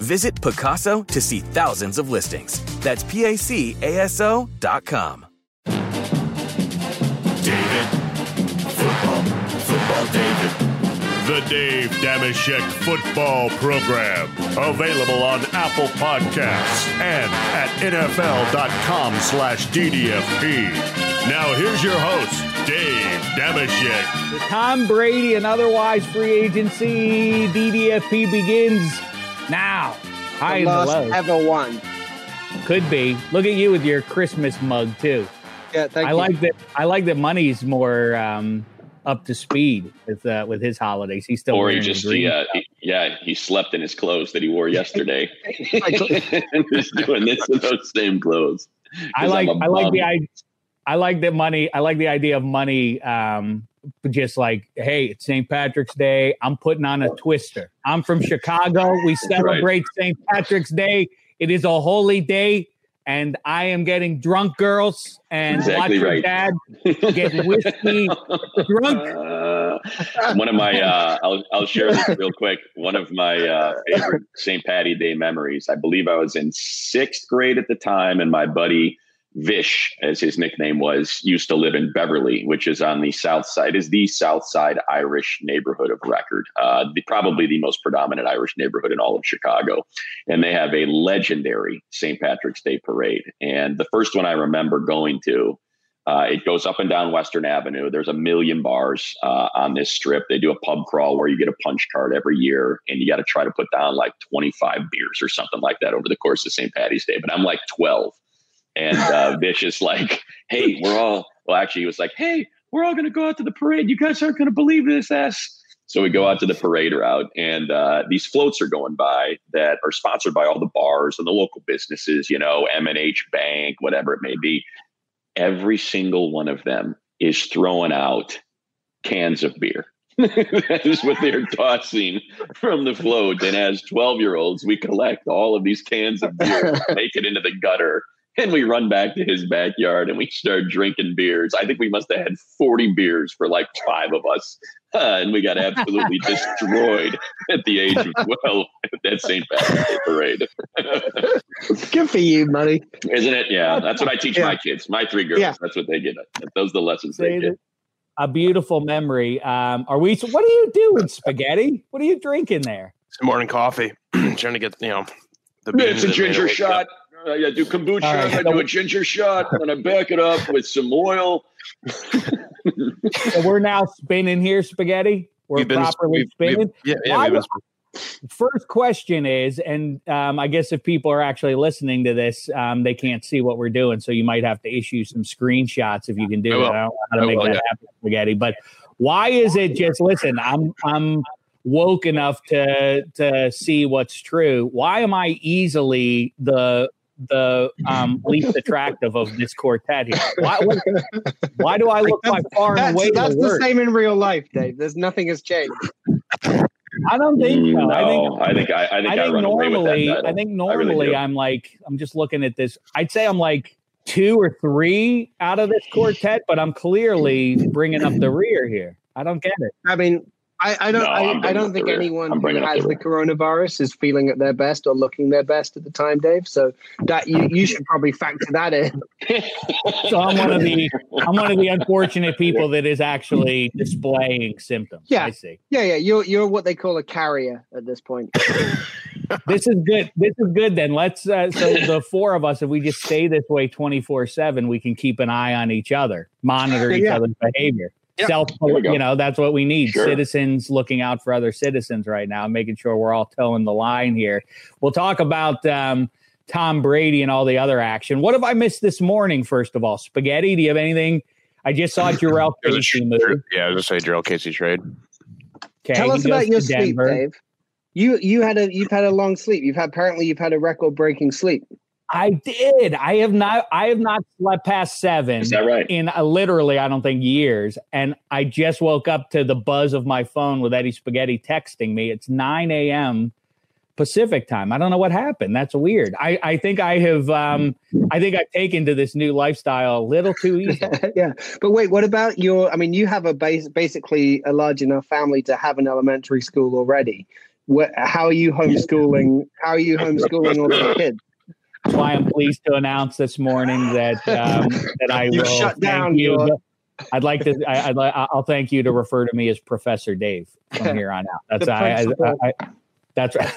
Visit Pacaso to see thousands of listings. That's PACASO dot com. David. Football. Football David. The Dave Dameshek Football Program. Available on Apple Podcasts and at NFL.com slash DDFP. Now here's your host, Dave Dameshek. The Tom Brady and otherwise free agency DDFP begins now. High The and lost low. ever won. Could be. Look at you with your Christmas mug too. Yeah, thank I you. like that. I like that. Money's more um, up to speed with uh, with his holidays. He's still or he just the green he, uh, he- yeah he slept in his clothes that he wore yesterday and just doing this in those same clothes I 'cause like. I'm a I like the bum. I, I like that money. I like the idea of money. Um, just like, hey, it's St. Patrick's Day. I'm putting on a twister. I'm from Chicago. We celebrate St. Patrick's Day. It is a holy day, and I am getting drunk, girls, and Exactly watch right. dad get whiskey drunk. Uh, one of my uh, I'll I'll share this real quick. One of my uh, favorite St. Patty Day memories. I believe I was in sixth grade at the time, and my buddy Vish, as his nickname was, used to live in Beverly, which is on the south side, is the south side Irish neighborhood of record, uh, the, probably the most predominant Irish neighborhood in all of Chicago. And they have a legendary St. Patrick's Day parade. And the first one I remember going to, uh, it goes up and down Western Avenue. There's a million bars uh, on this strip. They do a pub crawl where you get a punch card every year, and you got to try to put down like 25 beers or something like that over the course of St. Patty's Day. But I'm like 12, and uh, Vish is like, "Hey, we're all." Well, actually, he was like, "Hey, we're all going to go out to the parade. You guys aren't going to believe this, ass." So we go out to the parade route, and uh, these floats are going by that are sponsored by all the bars and the local businesses. You know, M and H Bank, whatever it may be every single one of them is throwing out cans of beer. that is what they're tossing from the float. And as 12 year olds, we collect all of these cans of beer, make it into the gutter, and we run back to his backyard and we start drinking beers. I think we must have had 40 beers for like five of us. Uh, and we got absolutely destroyed at the age of 12 at that St. Patrick's Day parade. Good for you, buddy. Isn't it? Yeah, that's what I teach my kids. My three girls. Yeah. That's what they get. Those are the lessons Say they get. A beautiful memory. Um, are we? What are you doing, spaghetti? What are you drinking there? Some morning coffee. Trying to get you know the beans It's a that made it ginger shot. up. Uh, yeah, do kombucha. All right. I do a ginger shot, and I back it up with some oil. So we're now spinning here, spaghetti. We're We've been- properly we've- we've- spinning. Yeah, yeah. Why been- First question is, and um, I guess if people are actually listening to this, um, they can't see what we're doing, so you might have to issue some screenshots if you can do I it. I don't know how to I make will, that yeah. happen, spaghetti. But why is it just listen? I'm I'm woke enough to to see what's true. Why am I easily the the um, least attractive of this quartet here? Why, what, why do I look by far and That's, away that's the the same in real life, Dave. There's nothing has changed. I don't think so. no, I think I think I, I think I I, think run away with normally, that. I think I really normally. I'm like, I'm just looking at this. I'd say I'm like two or three out of this quartet, but I'm clearly bringing up the rear here. I don't get it. I mean, I, I don't. No, I'm I, I don't think the rear. anyone who has the the coronavirus is feeling at their best or looking their best at the time, Dave. So that you, you should probably factor that in. So I'm one of the I'm one of the unfortunate people that is actually displaying symptoms. Yeah. I see. Yeah, yeah. You're you're what they call a carrier at this point. This is good. This is good. Then let's. Uh, so the four of us, if we just stay this way 24 seven, we can keep an eye on each other, monitor each Yeah. other's behavior. Yeah. Self, There we go. you know, that's what we need. Sure. Citizens looking out for other citizens right now, making sure we're all towing the line here. We'll talk about um, Tom Brady and all the other action. What have I missed this morning? First of all, spaghetti. Do you have anything? I just saw Jarrell There's Casey tr- move. yeah, I was gonna say Jurrell Casey trade. Okay, Tell us about your sleep, Denver. Dave. You you had a you've had a long sleep. You've had apparently you've had a record breaking sleep. I did. I have not. I have not slept past seven. Is that right? in uh, literally, I don't think years. And I just woke up to the buzz of my phone with Eddie Spaghetti texting me. It's 9 a.m. Pacific time. I don't know what happened. That's weird. I, I think I have, um, I think I've taken to this new lifestyle a little too easy. yeah, but wait, what about your? I mean, you have a base, basically a large enough family to have an elementary school already. What, how are you homeschooling? How are you homeschooling all the kids? That's why I'm pleased to announce this morning that um, that I You've will shut thank down you. your- I'd like to. I, I'd like. I'll thank you to refer to me as Professor Dave from here on out. That's I, I. I, I- That's right.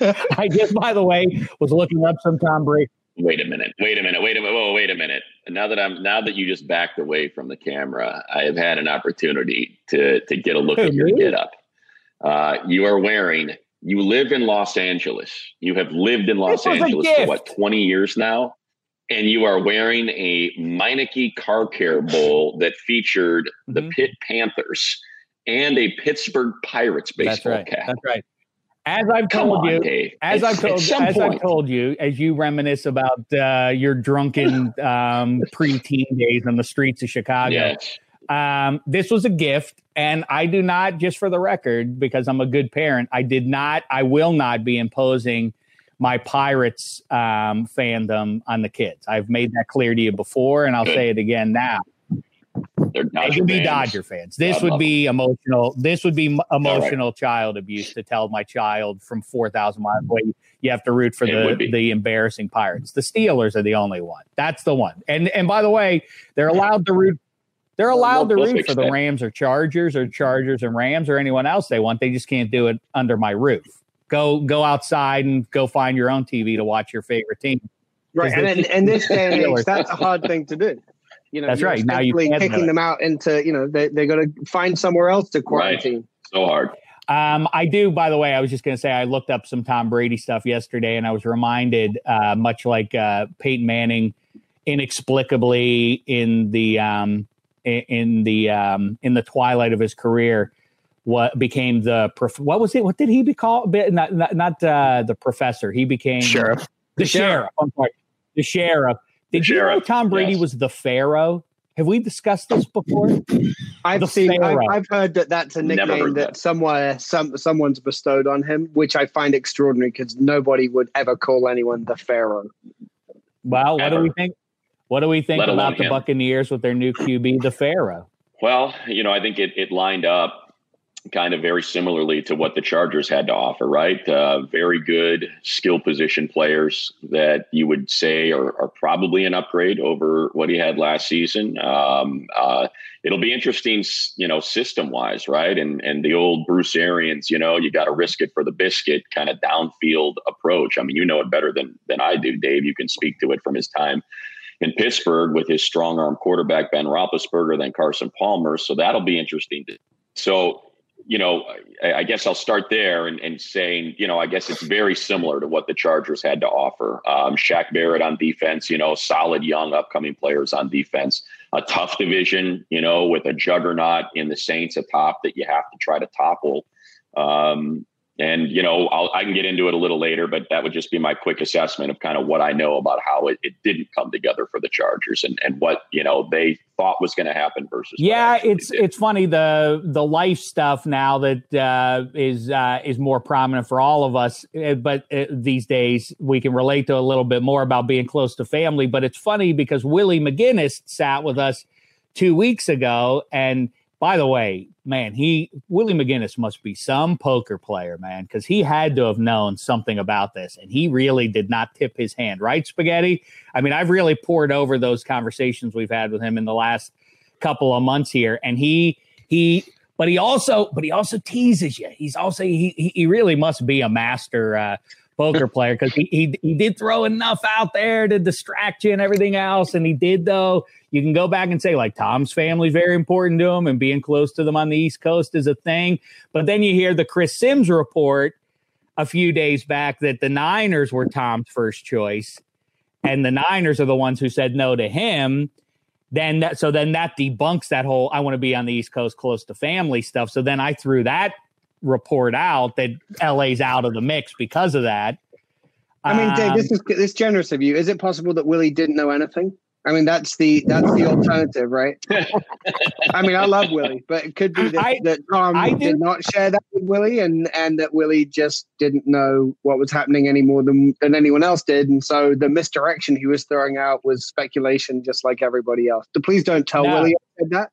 I just, by the way, was looking up some Tom Brady. Wait a minute. Wait a minute. Wait a minute. Whoa, wait a minute. Now that I'm now that you just backed away from the camera, I have had an opportunity to to get a look Who, at your me? get up. Uh, you are wearing. You live in Los Angeles. You have lived in Los This was a Angeles for what twenty years now, and you are wearing a Meineke car care bowl that featured the Mhm. Pitt Panthers and a Pittsburgh Pirates That's baseball right. cap. That's right. As I've Come told on, you, Dave. as At- I've told, as point, I've told you, as you reminisce about uh, your drunken um, preteen days on the streets of Chicago. yes. Um, this was a gift, and I do not, just for the record, because I'm a good parent, I did not, I will not be imposing my Pirates um, fandom on the kids. I've made that clear to you before, and I'll say it again now. They're They Dodger can be fans. Dodger fans. This God would be emotional. This would be emotional child abuse to tell my child from four thousand miles away you have to root for It the the embarrassing Pirates. The Steelers are the only one. That's the one. And and by the way, they're allowed to root. They're allowed to Well, root for the. Rams or Chargers or Chargers and Rams or anyone else they want. They just can't do it under my roof. Go go outside and go find your own TV to watch your favorite team. Right, and in, in this day and age, that's a hard thing to do. You know, That's you're right. Now you essentially can't kicking them out into you know they they got to find somewhere else to quarantine. So hard. Um, I do, by the way, I was just going to say I looked up some Tom Brady stuff yesterday and I was reminded, uh, much like uh, Peyton Manning inexplicably in the um, in- in the um, in the twilight of his career what became the prof- what was it what did he be called? Not not, not uh, the professor. He became Sheriff. the sheriff I'm sorry. The sheriff. Did you know Tom Brady yes. was the pharaoh? Have we discussed this before? I've The seen, I've, I've heard that that's a nickname that, that. somewhere some someone's bestowed on him, which I find extraordinary because nobody would ever call anyone the Pharaoh. well what do we think what do we think about the him. Buccaneers with their new QB the pharaoh Well, you know, I think it, it lined up kind of very similarly to what the Chargers had to offer, right? Uh, very good skill position players that you would say are, are probably an upgrade over what he had last season. Um, uh, it'll be interesting, you know, system wise, right? And and the old Bruce Arians, you know, you got to risk it for the biscuit kind of downfield approach. I mean, you know it better than than I do, Dave. You can speak to it from his time in Pittsburgh with his strong arm quarterback Ben Roethlisberger, than Carson Palmer. So that'll be interesting. So you know, I, I guess I'll start there and, and saying, you know, I guess it's very similar to what the Chargers had to offer. Um, Shaq Barrett on defense, you know, solid young upcoming players on defense. A tough division, you know, with a juggernaut in the Saints atop that you have to try to topple. Um, and you know I'll, i can get into it a little later but that would just be my quick assessment of kind of what i know about how it, it didn't come together for the chargers and, and what you know they thought was going to happen versus yeah it's did. it's funny the the life stuff now that uh, is uh, is more prominent for all of us eh, but uh, these days we can relate to a little bit more about being close to family but it's funny because willie mcginest sat with us two weeks ago and by the way, man, he Willie McGinest must be some poker player, man, because he had to have known something about this, and he really did not tip his hand, right, Spaghetti? I mean, I've really poured over those conversations we've had with him in the last couple of months here, and he he, but he also, but he also teases you. He's also he he really must be a master. Uh, poker player because he, he he did throw enough out there to distract you and everything else. And he did though. You can go back and say like Tom's family very important to him, and being close to them on the East Coast is a thing. But then you hear the Chris Sims report a few days back that the Niners were Tom's first choice, and the Niners are the ones who said no to him. Then that so then that debunks that whole I want to be on the East Coast close to family stuff. So then I threw that report out that LA's out of the mix because of that. I mean, Dave, this um, is this generous of you. Is it possible that Willie didn't know anything? I mean, that's the that's the alternative, right? I mean, I love Willie, but it could be that, I, that Tom I did not share that with Willie, and and that Willie just didn't know what was happening any more than than anyone else did, and so the misdirection he was throwing out was speculation, just like everybody else. So please don't tell no. Willie I said that.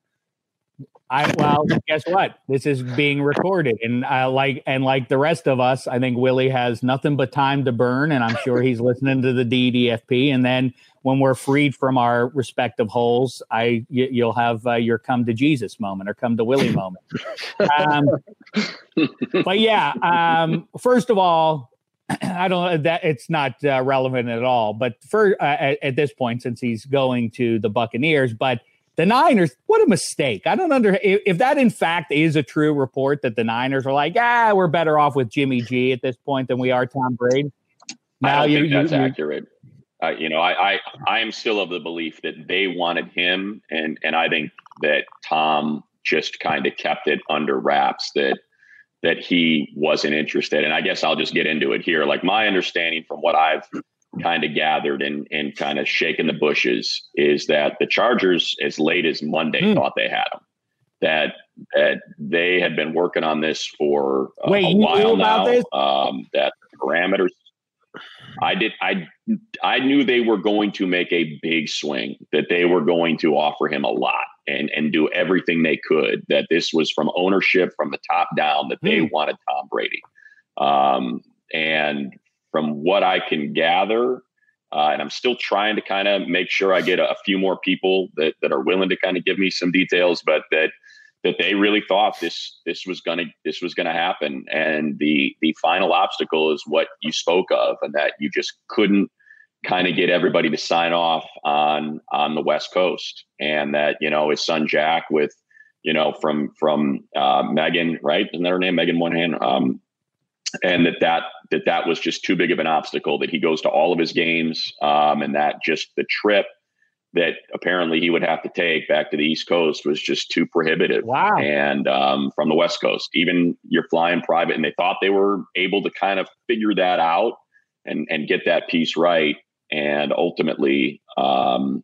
I well, guess what? This is being recorded, and I like and like the rest of us, I think Willie has nothing but time to burn, and I'm sure he's listening to the DDFP. And then when we're freed from our respective holes, I you, you'll have uh, your come to Jesus moment or come to Willie moment. Um, but yeah, um, first of all, I don't that it's not uh, relevant at all. But for uh, at, at this point, since he's going to the Buccaneers, but the Niners, what a mistake. I don't under if, that in fact is a true report that the Niners are like, ah, we're better off with Jimmy G at this point than we are Tom Brady. Now I don't you, think that's you, accurate. Uh, you know, I, I I am still of the belief that they wanted him, and and I think that Tom just kind of kept it under wraps that that he wasn't interested. And I guess I'll just get into it here. Like my understanding from what I've kind of gathered and and kind of shaking the bushes is that the Chargers, as late as Monday, mm. thought they had him. That that they had been working on this for uh, Wait, a while now. Um, that parameters. I did. I I knew they were going to make a big swing. That they were going to offer him a lot and and do everything they could. That this was from ownership, from the top down. That they mm. wanted Tom Brady. Um, and from what I can gather, uh, and I'm still trying to kind of make sure I get a, a, few more people that, that are willing to kind of give me some details, but that that they really thought this this was gonna this was gonna happen, and the the final obstacle is what you spoke of, and that you just couldn't kind of get everybody to sign off on on the West Coast, and that you know his son Jack with you know from from uh, Megan right? Isn't that her name? Megan Moynahan um, and that that that that was just too big of an obstacle that he goes to all of his games um, and that just the trip that apparently he would have to take back to the east coast was just too prohibitive. Wow. And um, from the west coast even you're flying private and they thought they were able to kind of figure that out and and get that piece right. And ultimately um,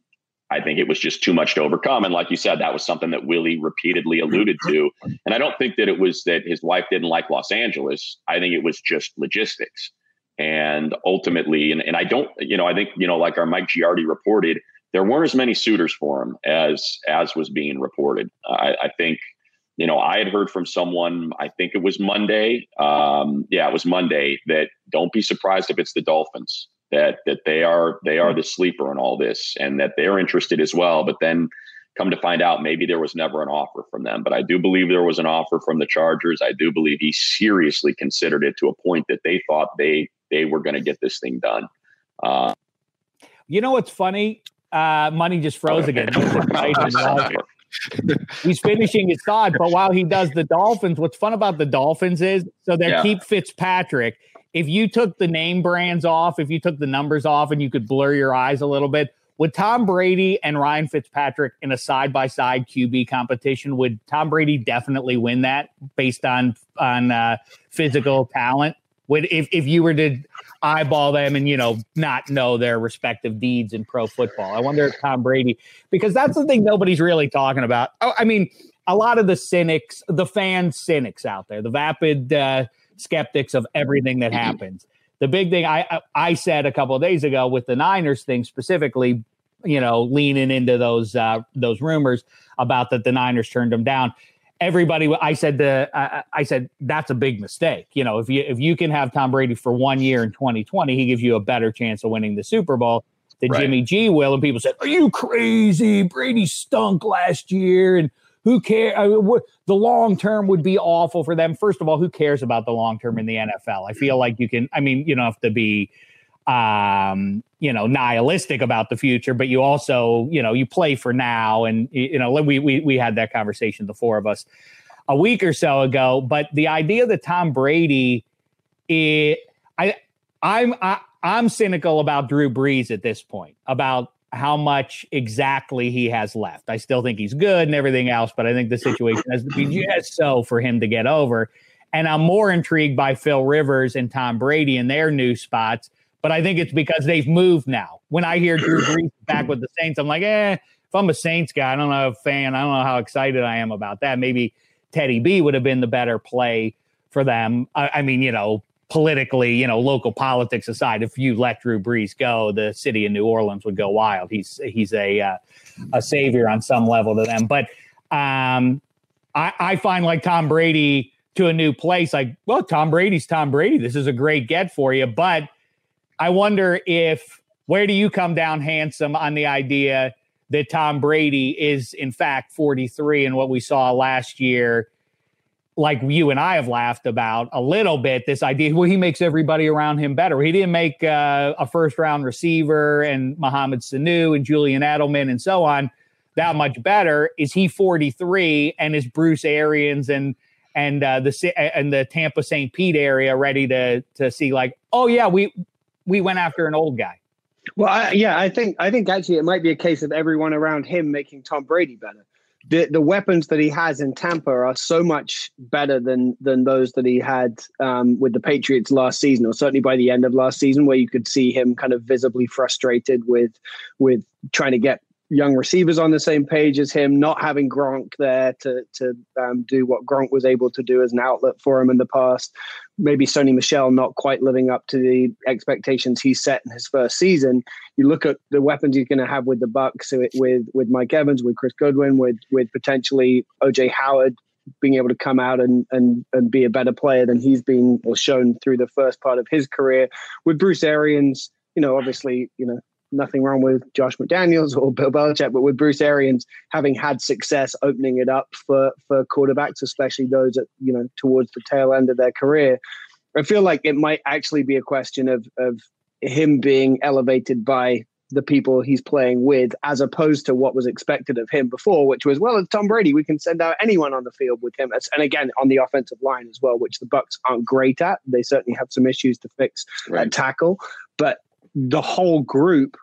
I think it was just too much to overcome. And like you said, that was something that Willie repeatedly alluded to. And I don't think that it was that his wife didn't like Los Angeles. I think it was just logistics. And ultimately, and, and I don't, you know, I think, you know, like our Mike Giardi reported, there weren't as many suitors for him as as was being reported. I, I think, you know, I had heard from someone, I think it was Monday. Um, yeah, it was Monday that don't be surprised if it's the Dolphins that that they are they are the sleeper in all this and that they're interested as well but then come to find out maybe there was never an offer from them. But i do believe there was an offer from the chargers. I do believe he seriously considered it to a point that they thought they they were going to get this thing done. Uh, you know what's funny? Uh, money just froze again. He's finishing his thought but while he does the dolphins what's fun about the dolphins is so they yeah. keep fitzpatrick if you took the name brands off, if you took the numbers off and you could blur your eyes a little bit, would Tom Brady and Ryan Fitzpatrick in a side by side QB competition? Would Tom Brady definitely win that based on on uh, physical talent? Would if if you were to eyeball them and you know not know their respective deeds in pro football? I wonder if Tom Brady because that's the thing nobody's really talking about. Oh, I mean, a lot of the cynics, the fan cynics out there, the vapid uh, skeptics of everything that happens the big thing I I said a couple of days ago with the Niners thing specifically, you know, leaning into those uh, those rumors about that the Niners turned them down. Everybody, I said the I, I said that's a big mistake. You know, if you if you can have Tom Brady for one year in 2020, he gives you a better chance of winning the Super Bowl than right. Jimmy G will. And people said, "Are you crazy? Brady stunk last year." And who cares? I mean, the long term would be awful for them. First of all, who cares about the long term in the NFL? I feel like you can. I mean, you don't have to be, um, you know, nihilistic about the future, but you also, you know, you play for now. And you know, we we we had that conversation, the four of us, a week or so ago. But the idea that Tom Brady, it, I, I'm I, I'm cynical about Drew Brees at this point about how much exactly he has left. I still think he's good and everything else, but I think the situation has to be just so for him to get over. And I'm more intrigued by Phil Rivers and Tom Brady in their new spots, but I think it's because they've moved now. When I hear Drew Brees back with the Saints, I'm like, eh, if I'm a Saints guy, I don't know, a fan, I don't know how excited I am about that. Maybe Teddy B would have been the better play for them. I, I mean, you know, politically, you know, local politics aside, if you let Drew Brees go, the city of New Orleans would go wild. He's he's a uh, a savior on some level to them. But um, I, I find like Tom Brady to a new place, like, well, Tom Brady's Tom Brady. This is a great get for you. But I wonder if where do you come down handsome on the idea that Tom Brady is in fact 43 and what we saw last year like you and I have laughed about a little bit, this idea, well, he makes everybody around him better. He didn't make uh, a first round receiver and Mohamed Sanu and Julian Edelman and so on that much better. Is he 43 and is Bruce Arians and and uh, the and the Tampa St. Pete area ready to to see like, oh yeah, we we went after an old guy. Well, I, yeah, I think I think actually it might be a case of everyone around him making Tom Brady better the the weapons that he has in Tampa are so much better than than those that he had um, with the Patriots last season, or certainly by the end of last season, where you could see him kind of visibly frustrated with with trying to get young receivers on the same page as him, not having Gronk there to to um, do what Gronk was able to do as an outlet for him in the past. Maybe Sony Michel not quite living up to the expectations he set in his first season. You look at the weapons he's going to have with the Bucks, with with Mike Evans, with Chris Godwin, with with potentially OJ Howard being able to come out and and and be a better player than he's been or shown through the first part of his career. With Bruce Arians, you know, obviously, you know, nothing wrong with Josh McDaniels or Bill Belichick, but with Bruce Arians having had success opening it up for for quarterbacks, especially those at you know towards the tail end of their career, I feel like it might actually be a question of of him being elevated by the people he's playing with, as opposed to what was expected of him before, which was well, it's Tom Brady. We can send out anyone on the field with him, and again on the offensive line as well, which the Bucks aren't great at. They certainly have some issues to fix right. at tackle, but the whole group,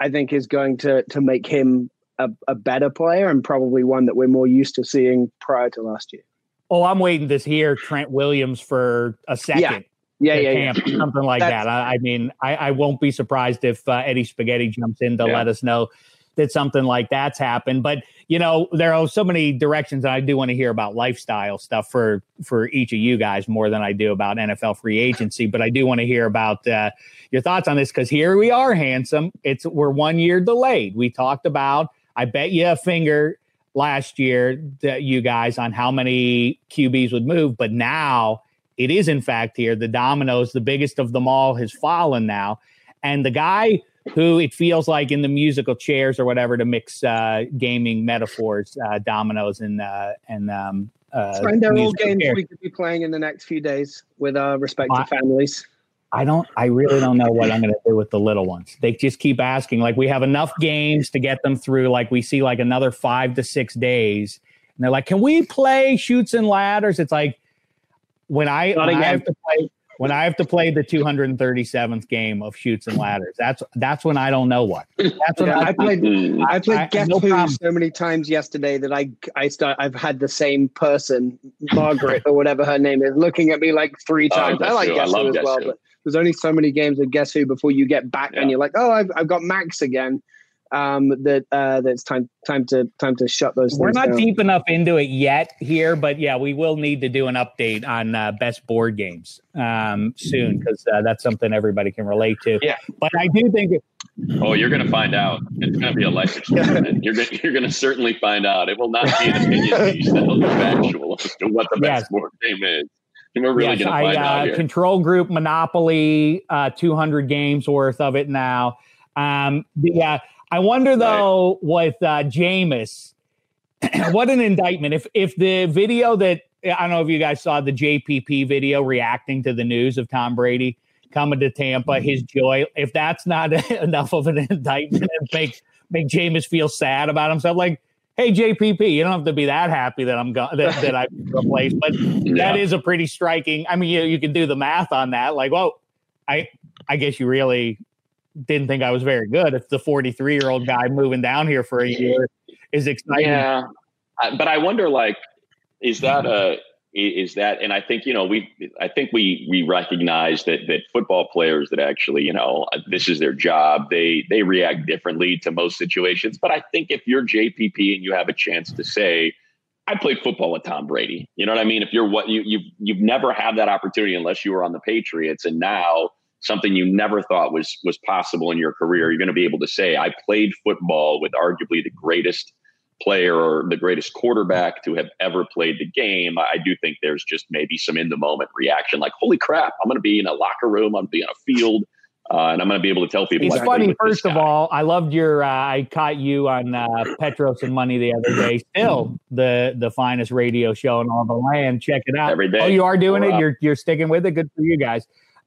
I think, is going to to make him a, a better player and probably one that we're more used to seeing prior to last year. Oh, I'm waiting to hear Trent Williams for a second. Yeah. Yeah, yeah, camp, yeah. something like that. I, I, mean, I, I, won't be surprised if uh, Eddie Spaghetti jumps in to yeah. let us know that something like that's happened. But you know, there are so many directions, and I do want to hear about lifestyle stuff for for each of you guys more than I do about NFL free agency. But I do want to hear about uh, your thoughts on this because here we are, handsome. It's we're one year delayed. We talked about. I bet you a finger last year, that you guys, on how many QBs would move, but now it is in fact here. The dominoes, the biggest of them all, has fallen now, and the guy who it feels like in the musical chairs or whatever to mix uh, gaming metaphors, uh, dominoes and uh, and um, uh, find out old games chairs. we could be playing in the next few days with our respective families. I don't. I really don't know what I'm going to do with the little ones. They just keep asking. Like we have enough games to get them through. Like we see like another five to six days, and they're like, "Can we play Chutes and Ladders?" It's like when I, when I have to play when I have to play the 237th game of Chutes and Ladders. That's that's when I don't know what. That's when yeah, I, I, played. Mm-hmm. I played I, Guess no Who problem. so many times yesterday that I I start. I've had the same person, Margaret or whatever her name is, looking at me like three oh, times. Oh, I like Guess Who as Guess well, Who. but there's only so many games of Guess Who before you get back yeah. and you're like, oh, I've I've got Max again um, that uh, that's time time to time to shut those. We're not down. deep enough into it yet here, but yeah, we will need to do an update on uh, best board games um, soon because uh, that's something everybody can relate to. Yeah, but I do think. It, oh, you're going to find out. It's going to be a life experiment. you're going you're going to certainly find out. It will not be an opinion piece that'll be factual as to what the best yes. board game is. And we're really yes, going to find I, out uh, here. Control Group Monopoly, uh, 200 games worth of it now. Um, yeah, I wonder though right. with uh, Jameis, what an indictment. If if the video that I don't know if you guys saw the JPP video reacting to the news of Tom Brady coming to Tampa, mm-hmm. his joy. If that's not enough of an indictment and make make Jameis feel sad about himself, like, hey JPP, you don't have to be that happy that I'm go- that, that I replaced, but yeah. that is a pretty striking. I mean, you you can do the math on that. Like, well, I I guess you really didn't think I was very good. If the 43 year old guy moving down here for a year is exciting. Yeah. But I wonder, like, is that a, is that, and I think, you know, we, I think we, we recognize that, that football players that actually, you know, uh, this is their job, they, they react differently to most situations. But I think if you're JPP and you have a chance to say, I played football with Tom Brady. You know what I mean? If you're what you you've you've never had that opportunity unless you were on the Patriots, and now something you never thought was was possible in your career. You're going to be able to say, "I played football with arguably the greatest player or the greatest quarterback to have ever played the game." I do think there's just maybe some in the moment reaction, like, "Holy crap! I'm going to be in a locker room. I'm going to be on a field." Uh, and I'm going to be able to tell people. It's funny. First of all, I loved your. Uh, I caught you on uh, Petros and Money the other day. Still the the finest radio show in all the land. Check it out every day. Oh, you are doing it. You're you're sticking with it. Good for you guys.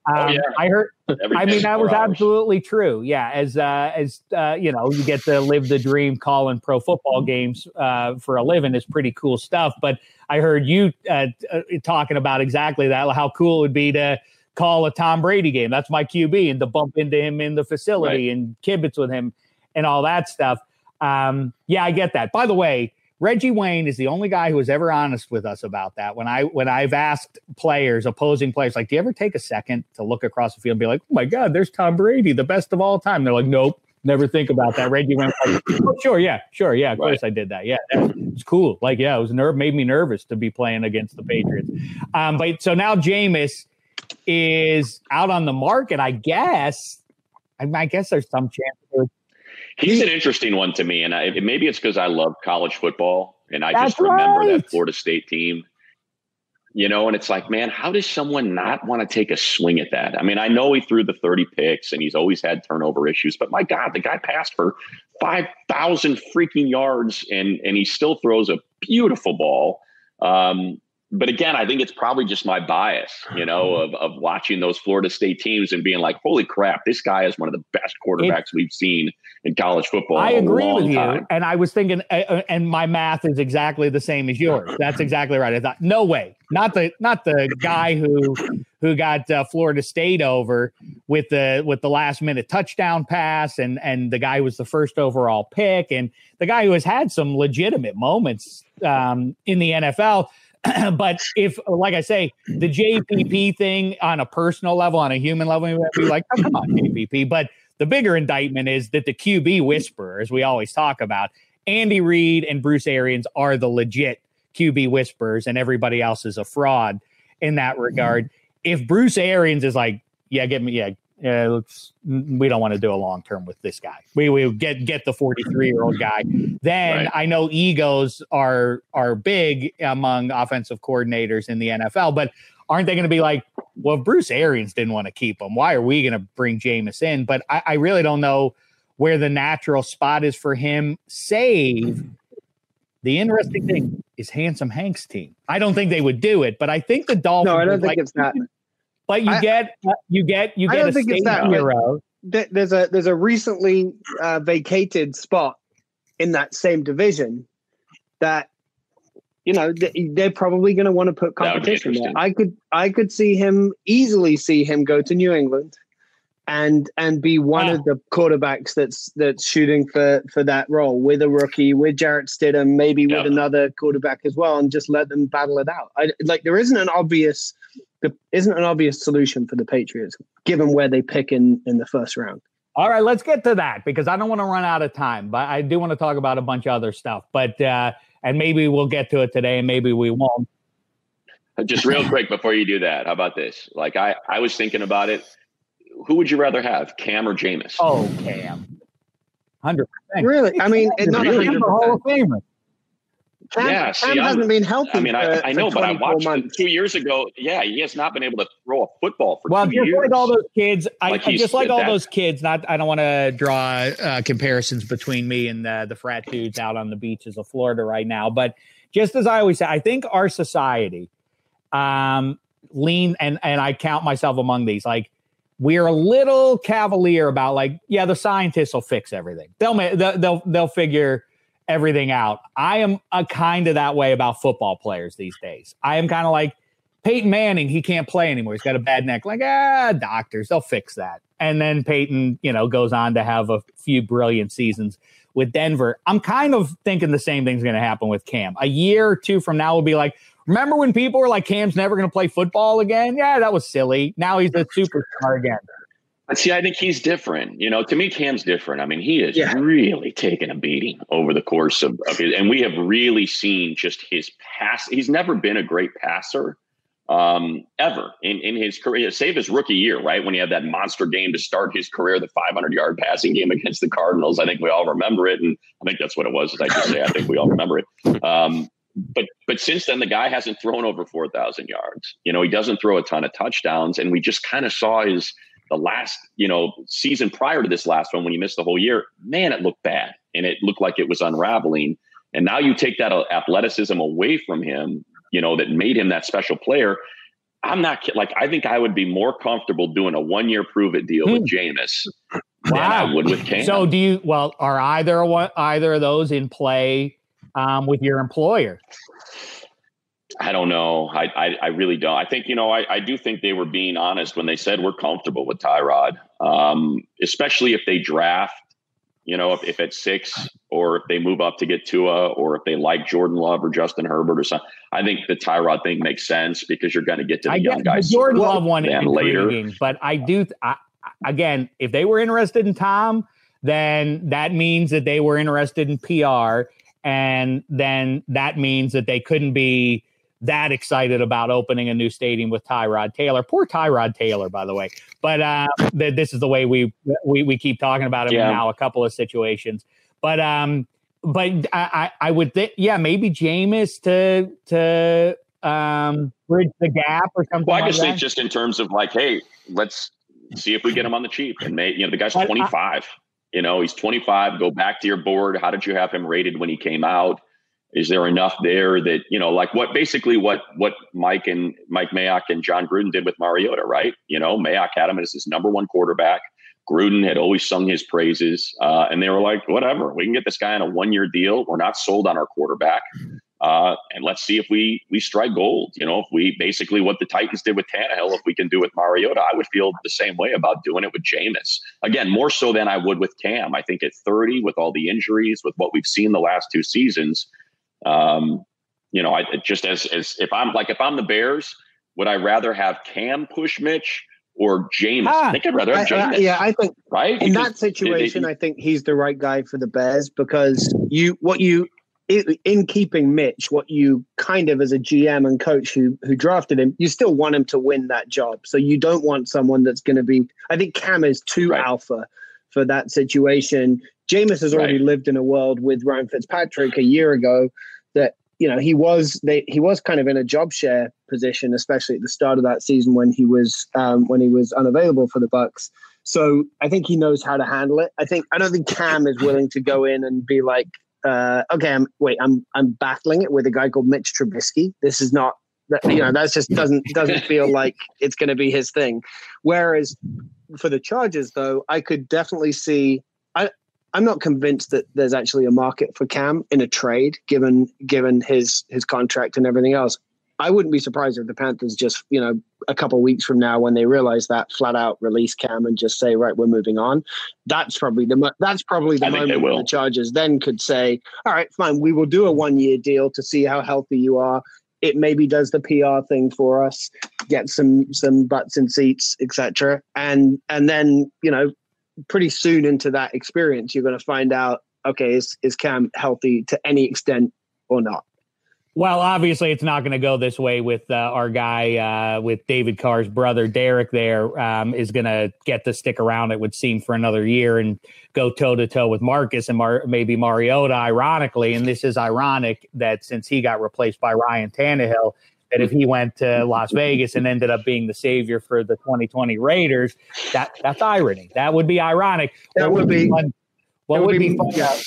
Oh, um, oh, yeah. I heard. I mean, that was hours. absolutely true. Yeah, as uh, as uh, you know, you get to live the dream, calling pro football games uh, for a living is pretty cool stuff. But I heard you uh, uh, talking about exactly that. How cool it would be to call a Tom Brady game. That's my QB, and to bump into him in the facility right. and kibitz with him and all that stuff. Um, yeah, I get that. By the way, Reggie Wayne is the only guy who was ever honest with us about that. When I when I've asked players, opposing players, like, do you ever take a second to look across the field and be like, oh my God, there's Tom Brady, the best of all time? They're like, nope, never think about that. Reggie Wayne, like, oh, sure, yeah, sure, yeah, of right. course I did that. Yeah, it's cool. Like, yeah, it was nerve made me nervous to be playing against the Patriots. Um, but so now Jameis is out on the market, I guess. I, I guess there's some chance He's an interesting one to me, and I, maybe it's because I love college football, and I That's just remember right. that Florida State team. You know, and it's like, man, how does someone not want to take a swing at that? I mean, I know he threw the 30 picks and he's always had turnover issues, but my God, the guy passed for 5,000 freaking yards and, and he still throws a beautiful ball. Um, but again, I think it's probably just my bias, you know, of, of watching those Florida State teams and being like, holy crap, this guy is one of the best quarterbacks it, we've seen in college football. I agree with time. you. And I was thinking, uh, and my math is exactly the same as yours. That's exactly right. I thought, no way, not the not the guy who who got uh, Florida State over with the with the last minute touchdown pass, and and the guy who was the first overall pick, and the guy who has had some legitimate moments um, in the NFL but if, like I say, the JPP thing on a personal level, on a human level, would be like, oh, come on, JPP. But the bigger indictment is that the QB whisperer, as we always talk about, Andy Reid and Bruce Arians are the legit QB whisperers, and everybody else is a fraud in that mm-hmm. regard. If Bruce Arians is like, yeah, get me, yeah, yeah, let's we don't want to do a long term with this guy. We we get get the 43 year old guy. Then right. I know egos are are big among offensive coordinators in the NFL, but aren't they going to be like, well, if Bruce Arians didn't want to keep him, why are we going to bring Jameis in? But I, I really don't know where the natural spot is for him. Save the interesting thing is Handsome Hank's team. I don't think they would do it, but I think the Dolphins. No, I don't think like, it's not. But you I, get you get you get a state hero. There's a there's a recently uh, vacated spot in that same division that you know, they're probably going to want to put competition there. I could, I could see him easily see him go to New England, and and be one wow. of the quarterbacks that's that's shooting for for that role with a rookie, with Jarrett Stidham, maybe with another quarterback as well, and just let them battle it out. I, like there isn't an obvious, there isn't an obvious solution for the Patriots given where they pick in in the first round. All right, let's get to that because I don't want to run out of time, but I do want to talk about a bunch of other stuff. But uh, and maybe we'll get to it today, and maybe we won't. Uh, just real quick before you do that, how about this? Like I, I was thinking about it. Who would you rather have, Cam or Jameis? Oh, Cam, hundred percent. Really? I mean, it's not really? a Hall of Famer. Cam, yeah, Cam see, hasn't been healthy. I mean, for, I, I know, but I watched months. two years ago. Yeah, he has not been able to throw a football for years. well, two just years. like all those kids, I, like just like all that. those kids. Not, I don't want to draw uh, comparisons between me and the, the frat dudes out on the beaches of Florida right now, but just as I always say, I think our society um, lean and and I count myself among these. Like we're a little cavalier about like, yeah, the scientists will fix everything. They'll they'll they'll figure everything out. I am a kind of that way about football players these days. I am kind of like Peyton Manning, he can't play anymore. He's got a bad neck. Like, ah, doctors, they'll fix that. And then Peyton, you know, goes on to have a few brilliant seasons with Denver. I'm kind of thinking the same thing's going to happen with Cam. A year or two from now, we'll be like, remember when people were like, Cam's never going to play football again? Yeah, that was silly. Now he's a superstar again. See, I think he's different. You know, to me, Cam's different. I mean, he has yeah. really taken a beating over the course of, of his, and we have really seen just his pass. He's never been a great passer um, ever in, in his career, save his rookie year, right? When he had that monster game to start his career, the 500 yard passing game against the Cardinals. I think we all remember it. And I think that's what it was, as I just say. I think we all remember it. Um, but but since then, the guy hasn't thrown over 4,000 yards. You know, he doesn't throw a ton of touchdowns. And we just kind of saw his the last, you know, season prior to this last one when he missed the whole year, man, it looked bad and it looked like it was unraveling. And now you take that athleticism away from him, you know, that made him that special player. I'm not like I think I would be more comfortable doing a one year prove it deal hmm. with Jameis wow. than I would with Cam. So do you? Well, are either one either of those in play um, with your employer? I don't know. I, I, I really don't. I think you know. I, I do think they were being honest when they said we're comfortable with Tyrod, um, especially if they draft. You know, if, if it's six or if they move up to get Tua or if they like Jordan Love or Justin Herbert or something. I think the Tyrod thing makes sense because you're going to get to the I young guys. Jordan Love one later, but I do. I, again, if they were interested in Tom, then that means that they were interested in PR, and then that means that they couldn't be that excited about opening a new stadium with Tyrod Taylor. Poor Tyrod Taylor, by the way. But uh, th- this is the way we we, we keep talking about him yeah. now. A couple of situations, but um, but I I would think yeah maybe Jameis to to um bridge the gap or something. Well, I like just think just in terms of like, hey, let's see if we get him on the cheap. And may you know the guy's twenty five. You know, he's 25. Go back to your board. How did you have him rated when he came out? Is there enough there that you know, like what basically what what Mike and Mike Mayock and John Gruden did with Mariota, right? You know, Mayock had him as his number one quarterback. Gruden had always sung his praises, uh, and they were like, "Whatever, we can get this guy on a one-year deal. We're not sold on our quarterback, uh, and let's see if we we strike gold. You know, if we basically what the Titans did with Tannehill, if we can do with Mariota, I would feel the same way about doing it with Jameis. Again, more so than I would with Cam. I think at 30, with all the injuries, with what we've seen the last two seasons, um, you know, I just as as if I'm like if I'm the Bears, would I rather have Cam push Mitch or Jameis? Ah, I think I'd rather have Jameis. yeah, I think right in because that situation, I think he's the right guy for the Bears because you what you in keeping Mitch, what you kind of as a GM and coach who who drafted him, you still want him to win that job. So you don't want someone that's going to be. I think Cam is too right. alpha for that situation. Jameis has already right. lived in a world with Ryan Fitzpatrick a year ago that you know he was they, he was kind of in a job share position, especially at the start of that season when he was um, when he was unavailable for the Bucks. So I think he knows how to handle it. I think I don't think Cam is willing to go in and be like, uh, okay, I'm wait, I'm I'm battling it with a guy called Mitch Trubisky. This is not that you know that just doesn't doesn't feel like it's going to be his thing. Whereas for the Chargers, though, I could definitely see I'm not convinced that there's actually a market for Cam in a trade, given given his his contract and everything else. I wouldn't be surprised if the Panthers just, you know, a couple weeks from now, when they realize that, flat out release Cam and just say, right, we're moving on. That's probably the that's probably the I moment the Chargers then could say, all right, fine, we will do a one year deal to see how healthy you are. It maybe does the PR thing for us, get some some butts in seats, etc. And and then you know, pretty soon into that experience, you're going to find out, okay, is is Cam healthy to any extent or not? Well, obviously, it's not going to go this way with uh, our guy, uh, with David Carr's brother, Derek, There um, is going to get to stick around, it would seem, for another year and go toe to toe with Marcus and Mar- maybe Mariota, ironically. And this is ironic that since he got replaced by Ryan Tannehill, that if he went to Las Vegas and ended up being the savior for the 2020 Raiders, that that's irony. That would be ironic. That would, would be fun. What would, would be, be fun? Yeah.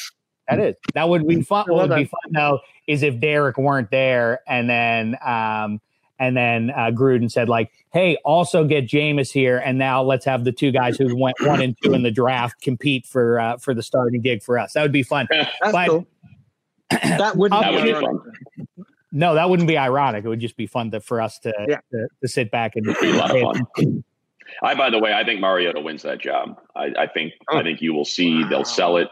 That is. That would be fun. What would be fun though is if Derek weren't there and then um and then uh, Gruden said like, "Hey, also get Jameis here, and now let's have the two guys who went one and two in the draft compete for uh, for the starting gig for us. That would be fun." but, cool. that would be fun. No, that wouldn't be ironic. It would just be fun to, for us to, yeah. to, to sit back and. be a lot of fun. I, by the way, I think Mariota wins that job. I, I think oh. I think you will see they'll sell it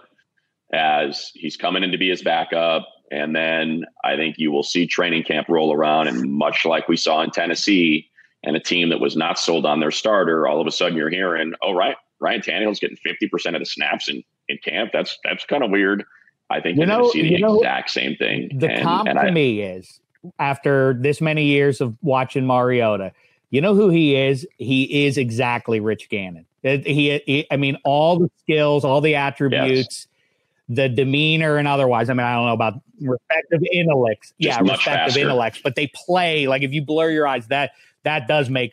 as he's coming in to be his backup. And then I think you will see training camp roll around. And much like we saw in Tennessee and a team that was not sold on their starter, all of a sudden you're hearing, oh, right, Ryan Tannehill's getting 50% of the snaps in, in camp. That's that's kind of weird. I think you to see the know, exact same thing. The and, comp and to I, me is after this many years of watching Mariota, you know who he is? He is exactly Rich Gannon. He, he I mean, all the skills, all the attributes. Yes the demeanor and otherwise. I mean, I don't know about respective intellects. Just yeah, respective faster. intellects, but they play like if you blur your eyes, that that does make